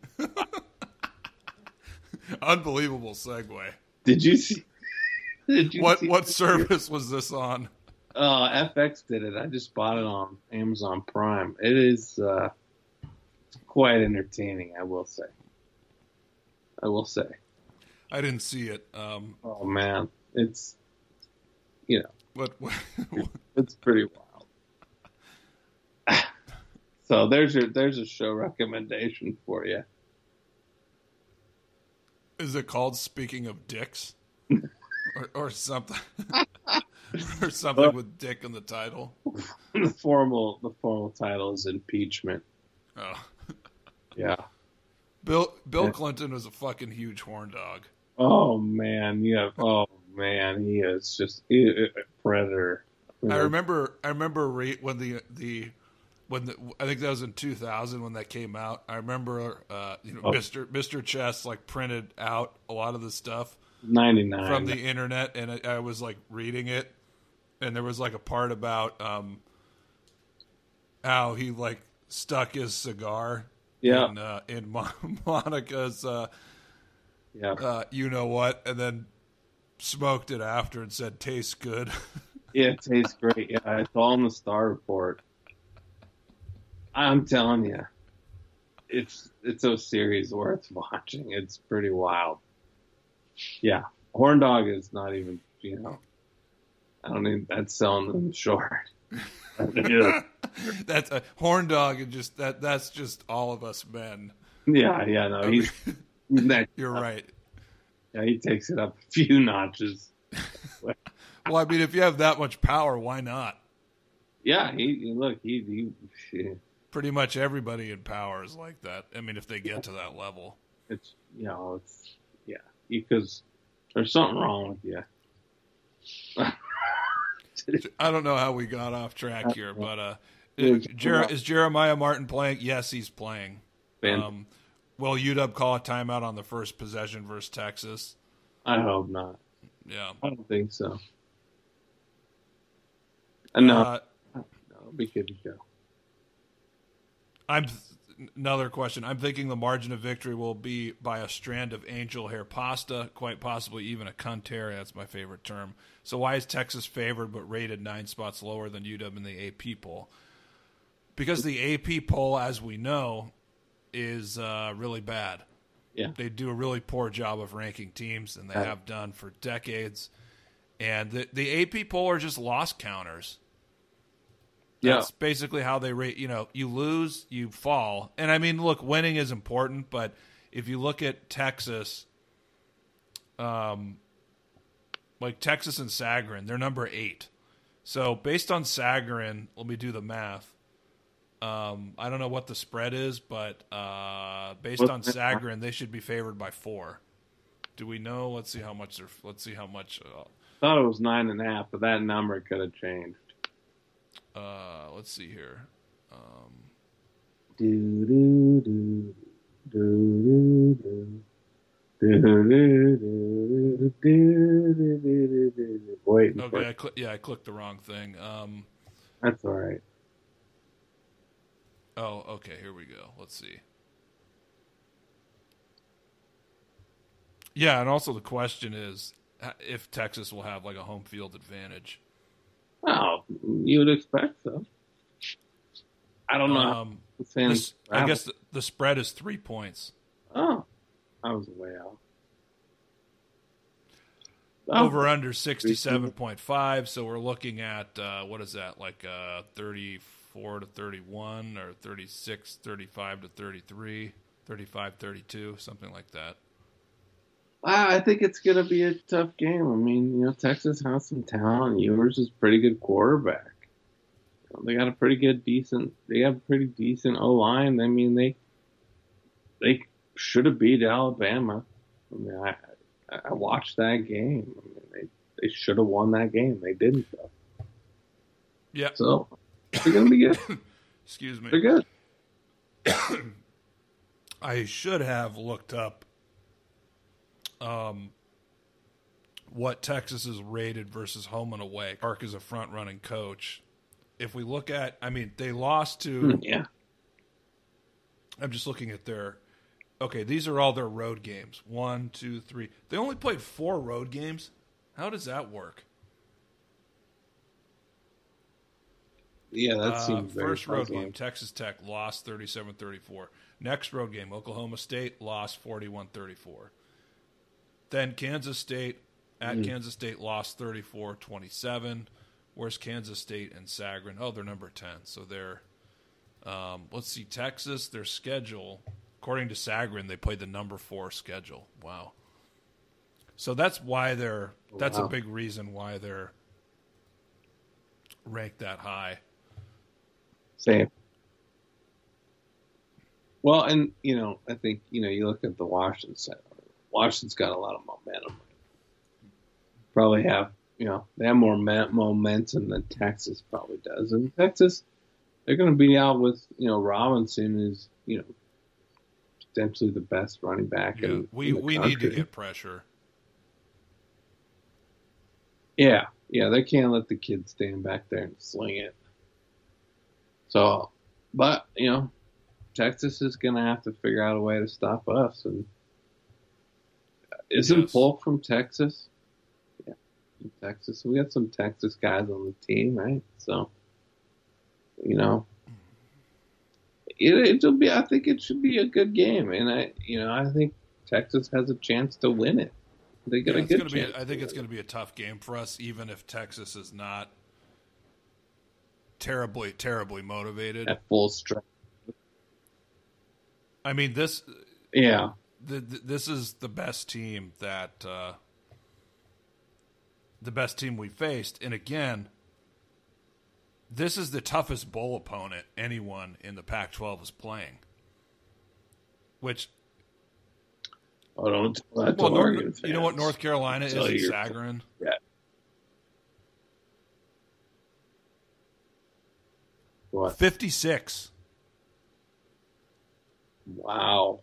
Unbelievable segue. Did you see? What what service was this on? Oh, FX did it. I just bought it on Amazon Prime. It is uh, quite entertaining, I will say. I will say. I didn't see it. Um, Oh man, it's you know what, what *laughs* it's pretty wild. *laughs* so there's your there's a show recommendation for you. is it called? Speaking of dicks, *laughs* or, or something, *laughs* or something with dick in the title. the formal the formal title is impeachment. Oh. Yeah. Bill Bill Yeah. Clinton was a fucking huge horn dog. Oh man, yeah. Oh man, he is just he, a predator. I remember I remember re- when the the when the, I think that was in 2000 when that came out. I remember uh, you know Oh. Mr. Mr. Chess like printed out a lot of the stuff ninety nine from the internet, and I, I was like reading it, and there was like a part about um, how he like stuck his cigar Yeah, in, uh, in Mo- *laughs* Monica's uh, yeah, uh, you know what, and then smoked it after and said tastes good. *laughs* yeah. It tastes great. Yeah, it's all in the Starr Report. I'm telling you, it's it's a series worth *laughs* watching. It's pretty wild. Yeah, Horn Dog is not even you know. I don't even. That's selling them mm. short. *laughs* yeah, that's a horn dog, and just that that's just all of us men. yeah, yeah. No, he's, he's that. *laughs* You're right. Yeah, he takes it up a few notches. *laughs* Well, I mean, if you have that much power, why not? Yeah, he he- look he he. Pretty much everybody in power is like that. I mean, if they get to that level. It's you know it's yeah because there's something wrong with you. *laughs* I don't know how we got off track here, but uh, Yeah, Jer- is Jeremiah Martin playing? Yes, he's playing. Um, will UW call a timeout on the first possession versus Texas? I hope not. Yeah. I don't think so. Uh, no, Uh, no, be good to go. I'm another question. I'm thinking the margin of victory will be by a strand of angel hair pasta, quite possibly even a cunt hair. That's my favorite term. So why is Texas favored but rated nine spots lower than UW in the AP poll? Because the AP poll, as we know, is uh, really bad. Yeah. They do a really poor job of ranking teams, and they Right. have done for decades. And the, the AP poll are just loss counters. Yeah. That's basically how they rate. You know, you lose, you fall. And I mean, look, winning is important, but if you look at Texas, um, like Texas and Sagarin, they're number eight. So based on Sagarin, let me do the math. Um, I don't know what the spread is, but uh, based on Sagarin, they should be favored by four. Do we know? Let's see how much they're. Let's see how much. Uh, Thought it was nine and a half, but that number could have changed. Uh, let's see here. Um, do, do, do, do, do, do. Wait, okay, I cl- yeah, I clicked the wrong thing. Um, That's all right. Oh, okay, here we go. Let's see. Yeah, and also the question is if Texas will have like a home field advantage. Well, you would expect so. I don't know. Um, this, I guess the, the spread is three points. Oh, I was way out. Oh, Over under sixty seven point five. So we're looking at uh, what is that like uh, thirty four to thirty one or 36, 35 to 33, 35, 32, something like that. I I think it's gonna be a tough game. I mean, you know, Texas has some talent. Ewers is a pretty good quarterback. They got a pretty good, decent. They have a pretty decent O line. I mean, they they should have beat Alabama. I mean, I I watched that game. I mean, they they should have won that game. They didn't though. Yeah. So they're gonna be good. *coughs* Excuse me. They're good. *coughs* I should have looked up um, what Texas is rated versus home and away. Sark is a front running coach. If we look at, I mean, they lost to. Yeah. I'm just looking at their. Okay, these are all their road games. One, two, three. They only played four road games. How does that work? Yeah, that Uh, seems very first road puzzling. game, Texas Tech lost 37-34. Next road game, Oklahoma State lost 41-34. Then Kansas State at Mm. Kansas State lost 34-27. Where's Kansas State and Sagarin? Oh, they're number 10. So they're um, let's see Texas, their schedule according to Sagarin, they played the number 4 schedule. Wow. So that's why they're that's Wow. a big reason why they're ranked that high. Same. Well, and you know, I think you know, you look at the Washington side. Washington's got a lot of momentum. Probably have you know they have more momentum than Texas probably does. And Texas, they're going to be out with you know Robinson is you know potentially the best running back. Yeah, in, we in we need to get pressure. Yeah, yeah, they can't let the kid stand back there and sling it. So, but you know, Texas is gonna have to figure out a way to stop us. And isn't Yes. Polk from Texas? Yeah, from Texas. We got some Texas guys on the team, right? So, you know, it it'll be. I think it should be a good game, and I, you know, I think Texas has a chance to win it. They got Yeah, a good gonna be. I think it's going to be a tough game for us, even if Texas is not terribly, terribly motivated. at full strength. I mean this. Yeah. The, the, this is the best team that uh, the best team we faced, and again, this is the toughest bowl opponent anyone in the Pac-12 is playing. Which Oh, don't that to well, North, you know what. North Carolina is in Sagarin. What? Fifty-six. Wow.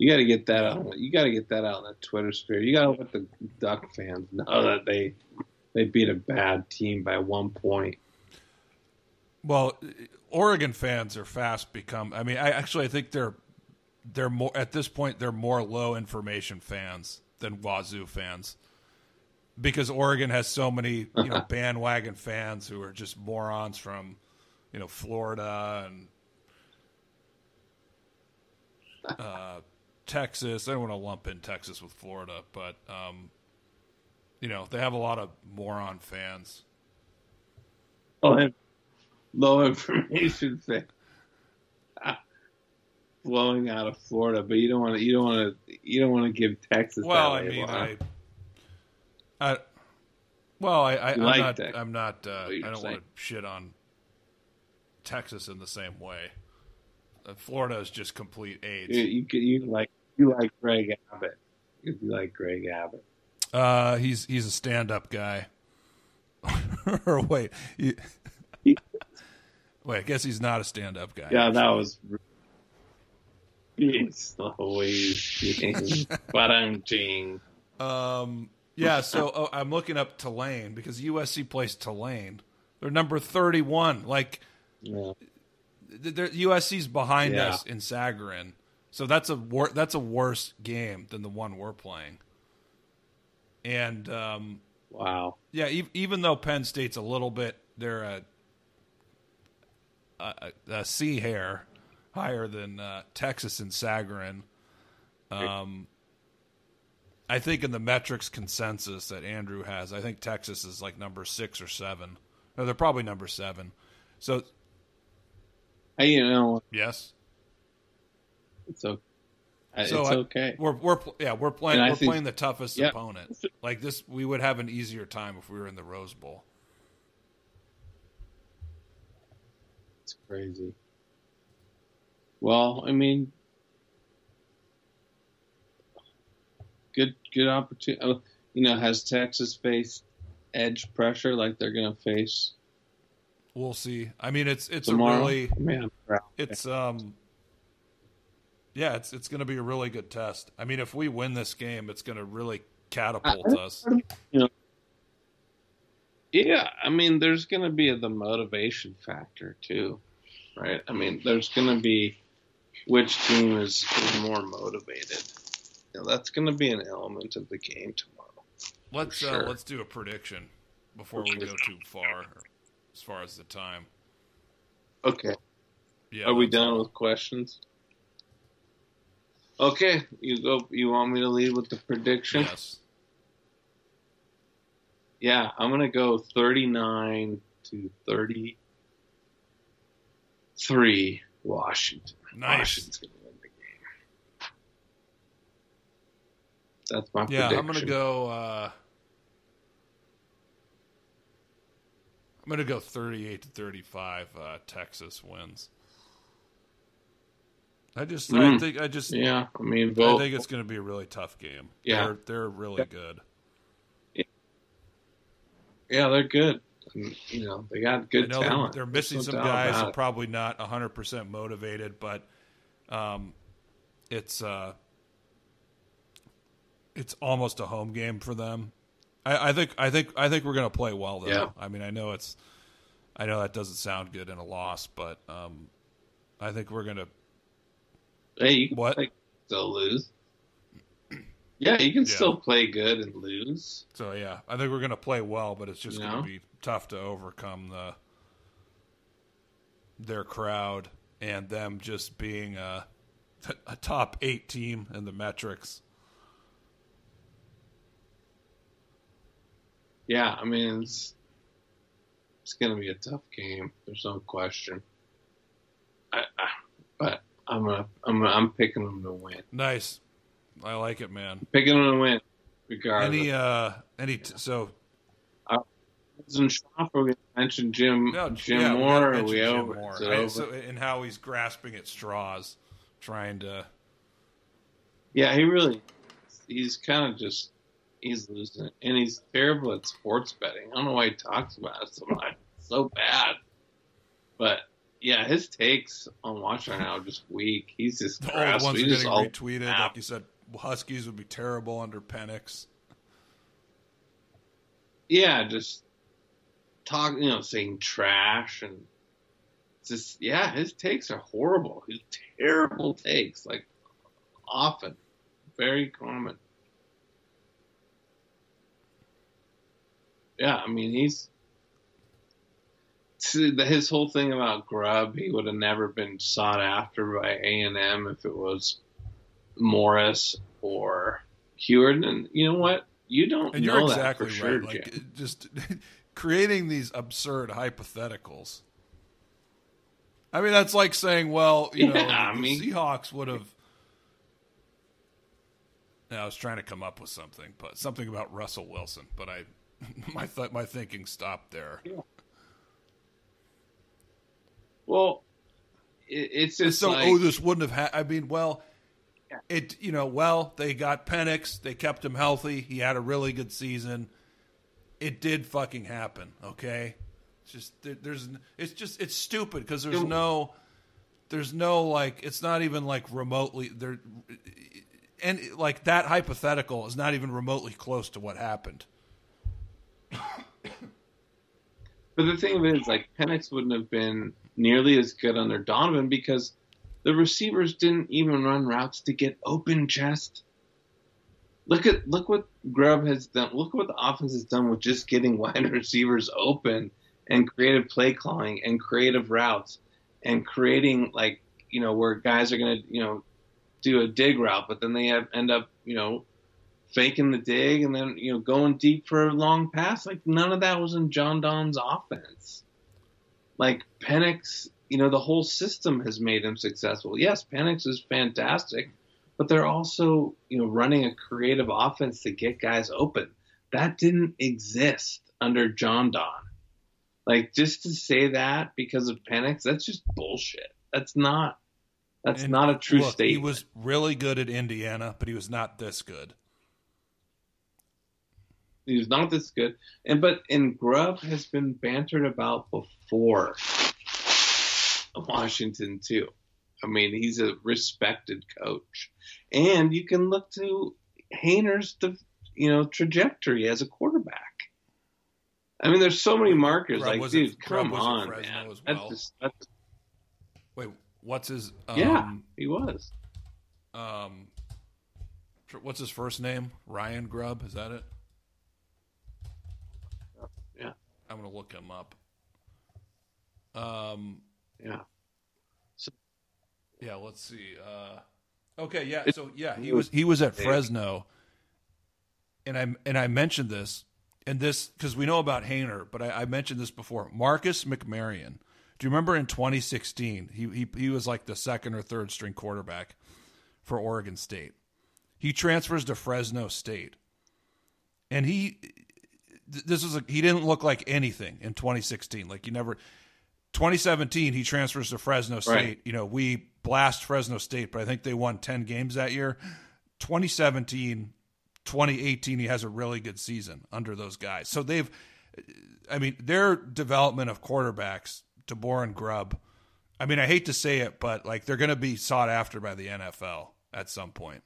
You got to get that out. You got to get that out on the Twitter sphere. You got to let the Duck fans know that they they beat a bad team by one point. Well, Oregon fans are fast become. I mean, I actually I think they're they're more at this point they're more low information fans than Wazoo fans because Oregon has so many you know *laughs* bandwagon fans who are just morons from you know Florida and *laughs* uh, Texas. I don't want to lump in Texas with Florida, but um, you know they have a lot of moron fans. Oh, low information *laughs* fan flowing out of Florida, but you don't want to. You don't want to. You don't want to give Texas. Well, that I mean, I. I, well, I, I I'm like not. Texas. I'm not. Uh, I don't saying. want to shit on Texas in the same way. Uh, Florida is just complete AIDS. you, you, you like you like Greg Abbott. You like Greg Abbott. Uh, he's he's a stand-up guy. *laughs* or wait, he, *laughs* wait. I guess he's not a stand-up guy. Yeah, that was. *laughs* It's. Um, yeah, so oh, I'm looking up Tulane because USC plays Tulane. They're number 31. Like Yeah. they're- USC's behind Yeah. us in Sagarin, so that's a wor- that's a worse game than the one we're playing. And um, Wow. yeah, e- even though Penn State's a little bit, they're a a sea hair higher than uh, Texas and Sagarin. Um, I think in the metrics consensus that Andrew has, I think Texas is like number six or seven. No, they're probably number seven. So Hey, you know, yes, it's okay. It's So I- okay. we're we're yeah we're playing we're think- playing the toughest Yep. opponent. Like this, we would have an easier time if we were in the Rose Bowl. It's crazy. Well, I mean, good good opportunity. You know, has Texas faced edge pressure like they're going to face We'll see. I mean, it's it's tomorrow? a really Man, it's um yeah it's it's going to be a really good test. I mean, if we win this game, it's going to really catapult us. Yeah, I mean, there's going to be the motivation factor too, right? I mean, there's going to be which team is, is more motivated. You know, that's going to be an element of the game tomorrow. Let's sure. uh, let's do a prediction before we go too far as far as the time. Okay, Yeah, are we done with questions? Okay, you go. You want me to lead with the prediction? Yes. Yeah, I'm gonna go 39 to 33. Washington. Nice. Washington's gonna win the game. That's my Yeah, prediction. Yeah, I'm gonna go. Uh, I'm gonna go 38 to 35. Uh, Texas wins. I just, I Mm. think, I just, Yeah, I mean, I think it's gonna be a really tough game. Yeah. they're, they're really good. yeah, they're good. You know, they got good know they're, talent. they're missing no some guys. about They're probably not 100 percent motivated, but um, it's uh, it's almost a home game for them. I, I think I think I think we're going to play well though. Yeah. I mean, I know it's I know that doesn't sound good in a loss, but um, I think we're going to Hey, you can What? play, still lose. Yeah, you can Yeah. still play good and lose. so yeah. I think we're going to play well, but it's just You going know? to be tough to overcome the their crowd and them just being a a top eight team in the metrics. Yeah, I mean, it's it's gonna be a tough game. There's no question. I, I, but I'm gonna, I'm gonna, I'm picking them to win. Nice, I like it, man. Picking them to win, regardless. Any uh, any t- so Wasn't sure if we mentioned Jim no, Jim yeah, Moore. gotta Are mention we Jim over? Moore. I- over? so, and how he's grasping at straws, trying to. Yeah, he really. He's kind of just. He's losing it, and he's terrible at sports betting. I don't know why he talks about it so much. It's so bad. But yeah, his takes on Watch right now are just weak. He's just The old ones are getting retweeted, like you said. Huskies would be terrible under Penix. yeah, just talk, you know, saying trash and just yeah, his takes are horrible. His terrible takes, like often, very common. Yeah, I mean he's his whole thing about Grubb. He would have never been sought after by A and M if it was Morris or Huard. And you know what? You don't and know you're exactly that for sure, right. Like Jim. just *laughs* creating these absurd hypotheticals. I mean, that's like saying, well, you know, Yeah, the, I the mean- Seahawks would have. Yeah, I was trying to come up with something, but something about Russell Wilson, but I, *laughs* my th- my thinking stopped there. Well, it, it's just so, like, oh, this wouldn't have had. I mean, well, it you know, well, they got Penix, they kept him healthy. He had a really good season. It did fucking happen. Okay, it's just there, there's it's just it's stupid because there's no there's no like it's not even like remotely there and like that hypothetical is not even remotely close to what happened. But the thing is, like Penix wouldn't have been nearly as good under Donovan because the receivers didn't even run routes to get open chest. Look at look what Grubb has done. Look what the offense has done with just getting *laughs* wide receivers open and creative play calling and creative routes and creating like you know where guys are gonna you know do a dig route, but then they have, end up you know faking the dig and then you know going deep for a long pass. Like none of that was in John Don's offense. Like Penix, you know, the whole system has made him successful. Yes, Penix is fantastic, but they're also you know running a creative offense to get guys open. That didn't exist under John Don. Like just to say that because of Penix, that's just bullshit. That's not. That's And not a true look, statement. He was really good at Indiana, but he was not this good. He was not this good. And but and Grubb has been bantered about before Washington too. I mean, he's a respected coach, and you can look to Haener's you know trajectory as a quarterback. I mean, there's so many markers. Grubb like, dude, at- Grubb come on, man. as That's just, that's, Wait, what's his? Um, yeah, he was. Um, what's his first name? Ryan Grubb. Is that it? I'm gonna look him up. Um, Yeah. yeah. Let's see. Uh, okay. Yeah. So yeah, he was he was at. Fresno, and I and I mentioned this and this because we know about Haener, but I, I mentioned this before. Marcus McMaryion. Do you remember in 2016? He he he was like the second or third string quarterback for Oregon State. He transfers to Fresno State, and he this was a, he didn't look like anything in 2016. Like you never. 2017, he transfers to Fresno State. Right. You know, we blast Fresno State, but I think they won 10 games that year. 2017, 2018, he has a really good season under those guys. So they've, I mean, their development of quarterbacks, DeBoer and Grubb, I mean, I hate to say it, but like they're going to be sought after by the NFL at some point.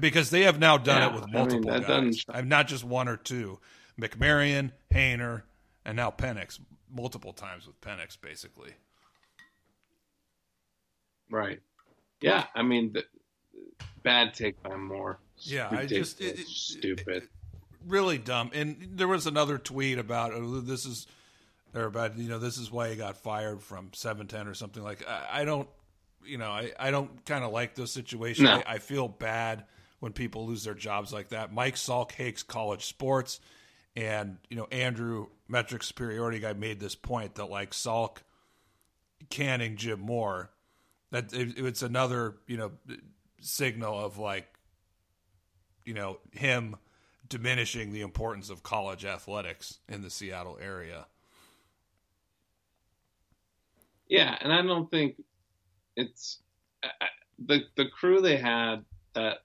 Because they have now done Yeah, it with I mean, multiple guys. I'm not just one or two. McMaryion, Haener, and now Penix, multiple times with Penix, basically. Right. Yeah, I mean, the, bad take by Moore. Yeah, I just it, it- stupid. it- really dumb. And there was another tweet about oh, this is or about you know this is why he got fired from seven ten or something like. I, I don't, you know, I I don't kind of like those situations. No. I, I feel bad when people lose their jobs like that. Mike Salk hates college sports, and you know Andrew metric superiority guy made this point that like Salk canning Jim Moore that it, it's another you know signal of like you know him diminishing the importance of college athletics in the Seattle area. Yeah, and I don't think it's I, the the crew they had that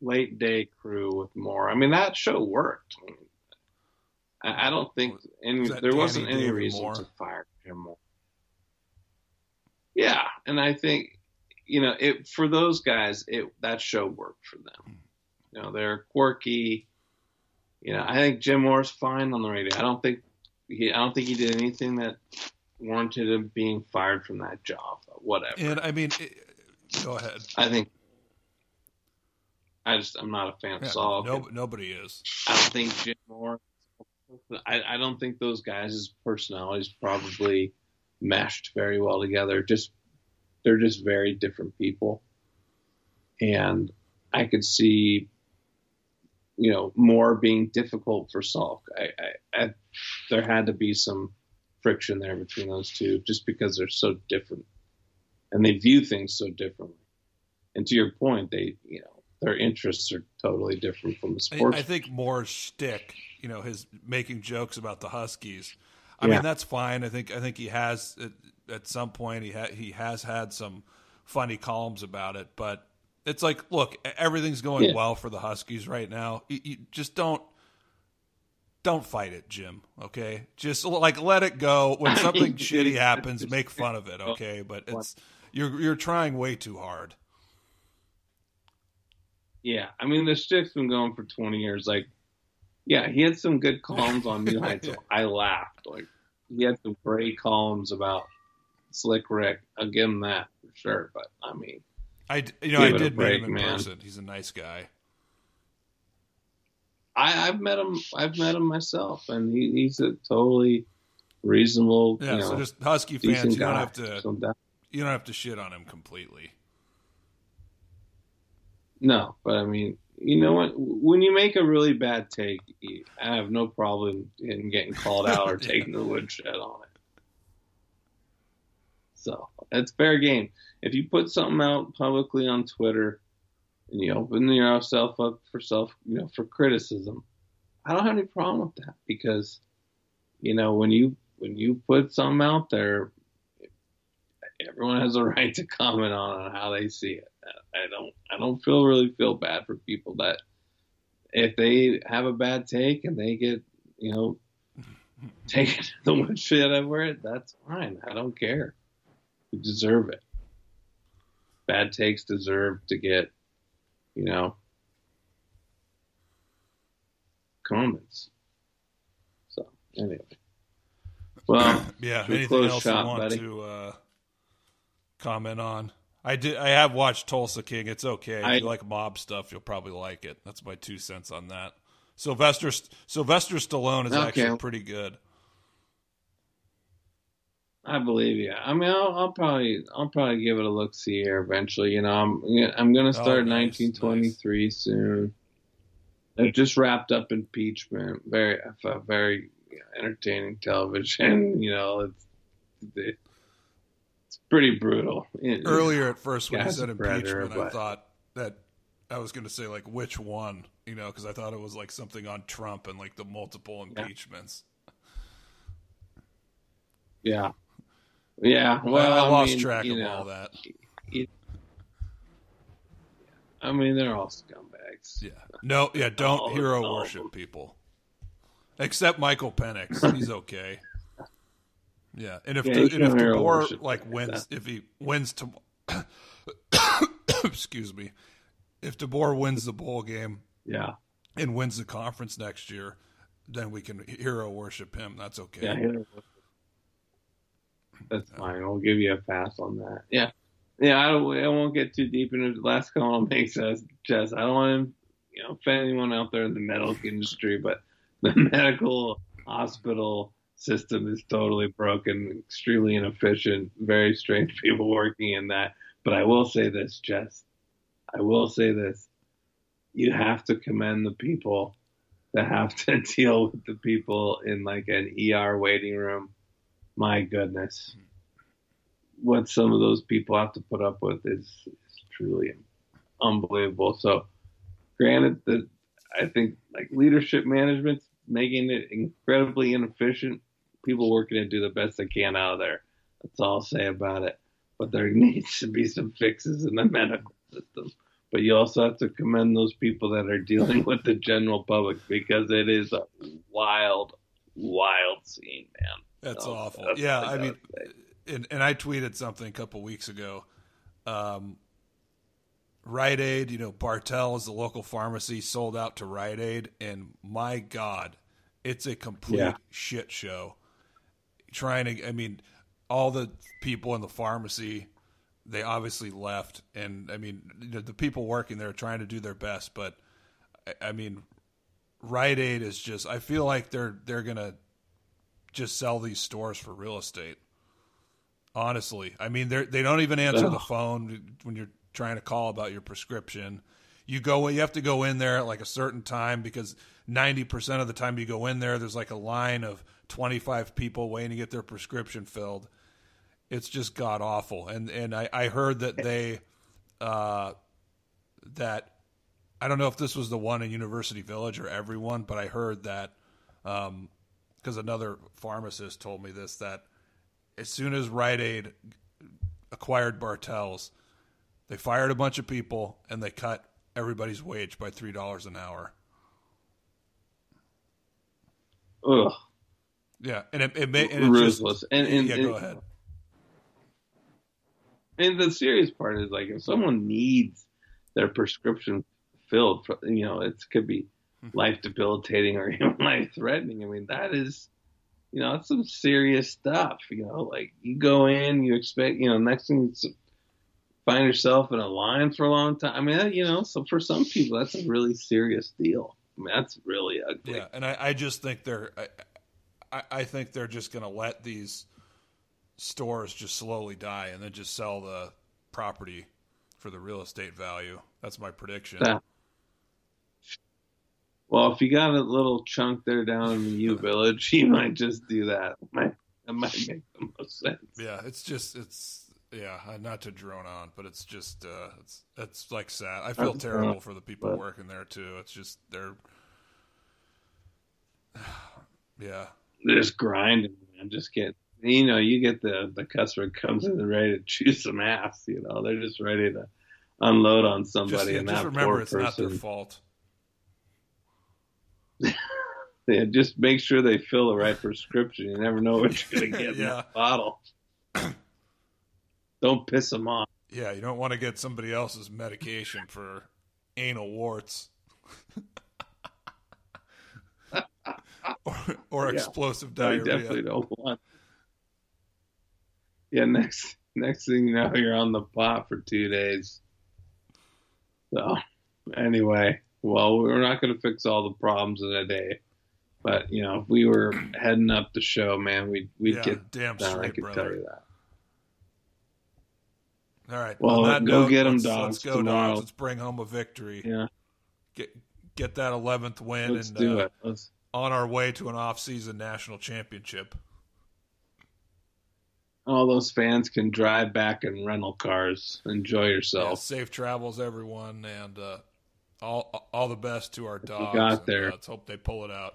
late day crew with Moore. I mean, that show worked. I, mean, I, I don't think any there Danny wasn't any David reason Moore? to fire Jim Moore. Yeah, and I think you know it for those guys. It that show worked for them. Hmm. You know, they're quirky. You know, I think Jim Moore's fine on the radio. I don't think he, I don't think he did anything that warranted him being fired from that job. Whatever. And I mean, it, go ahead. I think. I just I'm not a fan of Yeah, Salk. no, nobody is. I don't think Jim Moore. I, I don't think those guys' personalities probably meshed very well together. Just they're just very different people, and I could see, you know, more being difficult for Salk. I, I, I there had to be some friction there between those two, just because they're so different, and they view things so differently. And to your point, they you know their interests are totally different from the I, sports. I think more shtick, you know, his making jokes about the Huskies. I Yeah. mean, that's fine. I think I think he has at, some point he ha- he has had some funny columns about it, but it's like, look, everything's going Yeah. well for the Huskies right now. You, you just don't don't fight it, Jim. Okay, just like let it go. When *laughs* something shitty happens, make fun of it. *laughs* Okay, but it's you're you're trying way too hard. Yeah, I mean the shtick's been going for 20 years. Like, yeah, he had some good columns on Neuheisel. *laughs* I laughed. Like, he had some great columns about Slick Rick. I'll give him that for sure. But I mean, I you know I did meet break, him in man. person. He's a nice guy. I, I've met him. I've met him myself, and he, he's a totally reasonable. Yeah, you so just Husky fans, you don't guy. have to you don't have to shit on him completely. No, but I mean, you know what? When you make a really bad take, I have no problem in getting called out or *laughs* taking the woodshed on it. So it's fair game. If you put something out publicly on Twitter and you open yourself up for self, you know, for criticism, I don't have any problem with that because, you know, when you when you put something out there, everyone has a *laughs* right to comment on how they see it. I don't I don't feel really feel bad for people that if they have a bad take and they get you know *laughs* taken to the woodshed over it, that's fine. I don't care. You deserve it. Bad takes deserve to get you know comments. So anyway, well, Yeah. Anything else shop, you want buddy? to uh, comment on? I did. I have watched Tulsa King. It's okay. If I- you like mob stuff, you'll probably like it. That's my two cents on that. Sylvester Sylvester Stallone is Okay. actually pretty good. I believe you. I mean, I'll, I'll probably, I'll probably give it a look see here eventually. You know, I'm, I'm going to oh, start Oh, nice, 1923 soon. They've just wrapped up impeachment. Very, a very entertaining television. *laughs* You know, it's, it's pretty brutal. It- Earlier at first when you said impeachment, I thought that I was going to say like which one, you know, because I thought it was like something on Trump and like the multiple impeachments. Yeah, yeah. Well, Well, I, lost mean, track of know, all that. I mean, they're all scumbags. Yeah. No, yeah, don't hero worship people. Except Michael Penix. He's okay. Yeah. And if Yeah, the, and if DeBoer like like wins that. if he wins to *coughs* excuse me. If DeBoer wins the bowl game Yeah, and wins the conference next year, then we can hero worship him. That's okay. Yeah, hero worship. That's fine. I'll give you a pass on that. Yeah, yeah. I don't. I won't get too deep into the last call I'll make, Jess. Jess, I don't want to, you know, offend anyone out there in the medical industry, but the *laughs* medical hospital system is totally broken, extremely inefficient, very strange *laughs* people working in that. But I will say this, Jess. I will say this. You have to commend the people that have to *laughs* deal with the people in like an ER waiting room. My goodness. What some of those people have to put up with is, is truly unbelievable. So, granted that I think like leadership management's making it incredibly inefficient. People working to do the best they can out of there. That's all I'll say about it. But there *laughs* needs to be some fixes in the medical system. But you also have to commend those people that are dealing with the general public because it is a wild, wild scene, man. That's So, awful. that's yeah, I mean, and, and I tweeted something a couple weeks ago. Um, Rite Aid, you know, Bartell is the local pharmacy, sold out to Rite Aid, and my God, it's a complete Yeah. shit show. Trying to, I mean, all the people in the pharmacy, they obviously left, and I mean, you know, the people working there are trying to do their best, but I, I mean, Rite Aid is just. I feel like they're they're gonna just sell these stores for real estate. Honestly, I mean, they they don't even answer the phone when you're trying to call about your prescription. You go, you have to go in there at like a certain time because ninety percent of the time you go in there, there's like a line of twenty five people waiting to get their prescription filled. It's just god awful, and and I, I heard that they, uh, that I don't know if this was the one in University Village or everyone, but I heard that because another pharmacist told me this that as soon as Rite Aid acquired Bartell's, they fired a bunch of people and they cut everybody's wage by three dollars an hour. Ugh, Yeah, and it, it, may, and it just ruthless. and and, yeah, and, go ahead. and the serious part is like if someone needs their prescription filled, for, you know, it could be Hmm. life debilitating or *laughs* even life threatening. I mean, that is, you know, that's some serious stuff. You know, like you go in, you expect, you know, next thing you find yourself in a line for a long time. I mean, that, you know, so for some people, that's a really serious deal. I mean, that's really ugly. Yeah, and I, I just think they're I, I, I think they're just going to let these stores just slowly die and then just sell the property for the real estate value. That's my prediction. Yeah. Well, if you got a little chunk there down in the U *laughs* Village, you might just do that. Might that might make the most sense. Yeah, it's just it's yeah, uh, not to drone on, but it's just uh it's it's like sad. I feel terrible for the people but- working there too. It's just they're *sighs* yeah. They're just grinding, man. Just get you know, you get the the customer comes in and ready to chew some ass. You know, they're just ready to unload on Just, somebody, yeah, and just that remember it's not their fault. *laughs* Yeah, just make sure they fill the right prescription. You never know what you're gonna get in *laughs* Yeah. that bottle. *clears throat* Don't piss them off. Yeah, you don't want to get somebody else's medication for anal warts. *laughs* or or Yeah. explosive I diarrhea. definitely don't want. Yeah, next next thing you know, you're on the pot for two days. So, anyway, well, we're not going to fix all the problems in a day, but you know, if we were heading up the show, man, we'd we'd yeah, get damn down. I straight, can tell brother. you that. All right. Well, that go note, get 'em, let's, dogs, Let's go, tomorrow. dogs. Let's bring home a victory. Yeah, Get get that eleventh win let's and do uh, it. Let's. On our way to an off-season national championship. All those fans can drive back in rental cars. Enjoy Yeah, yourself. safe travels, everyone, and uh, all all the best to our dogs. got and, there. uh, let's hope they pull it out.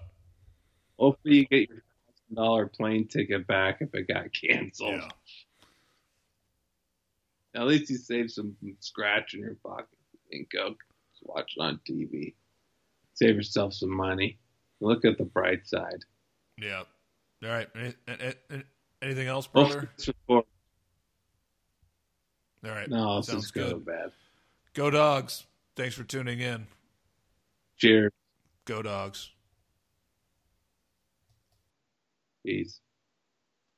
Hopefully, you get your thousand dollar plane ticket back if it got canceled. Yeah. At least you save some scratch in your pocket and go watch it on TV. Save yourself some money. Look at the bright side. Yeah. All right. Any, any- any- anything else, brother? All right. No, this Sounds is good. good. bad. Go dogs. Thanks for tuning in. Cheers. Go dogs. Peace.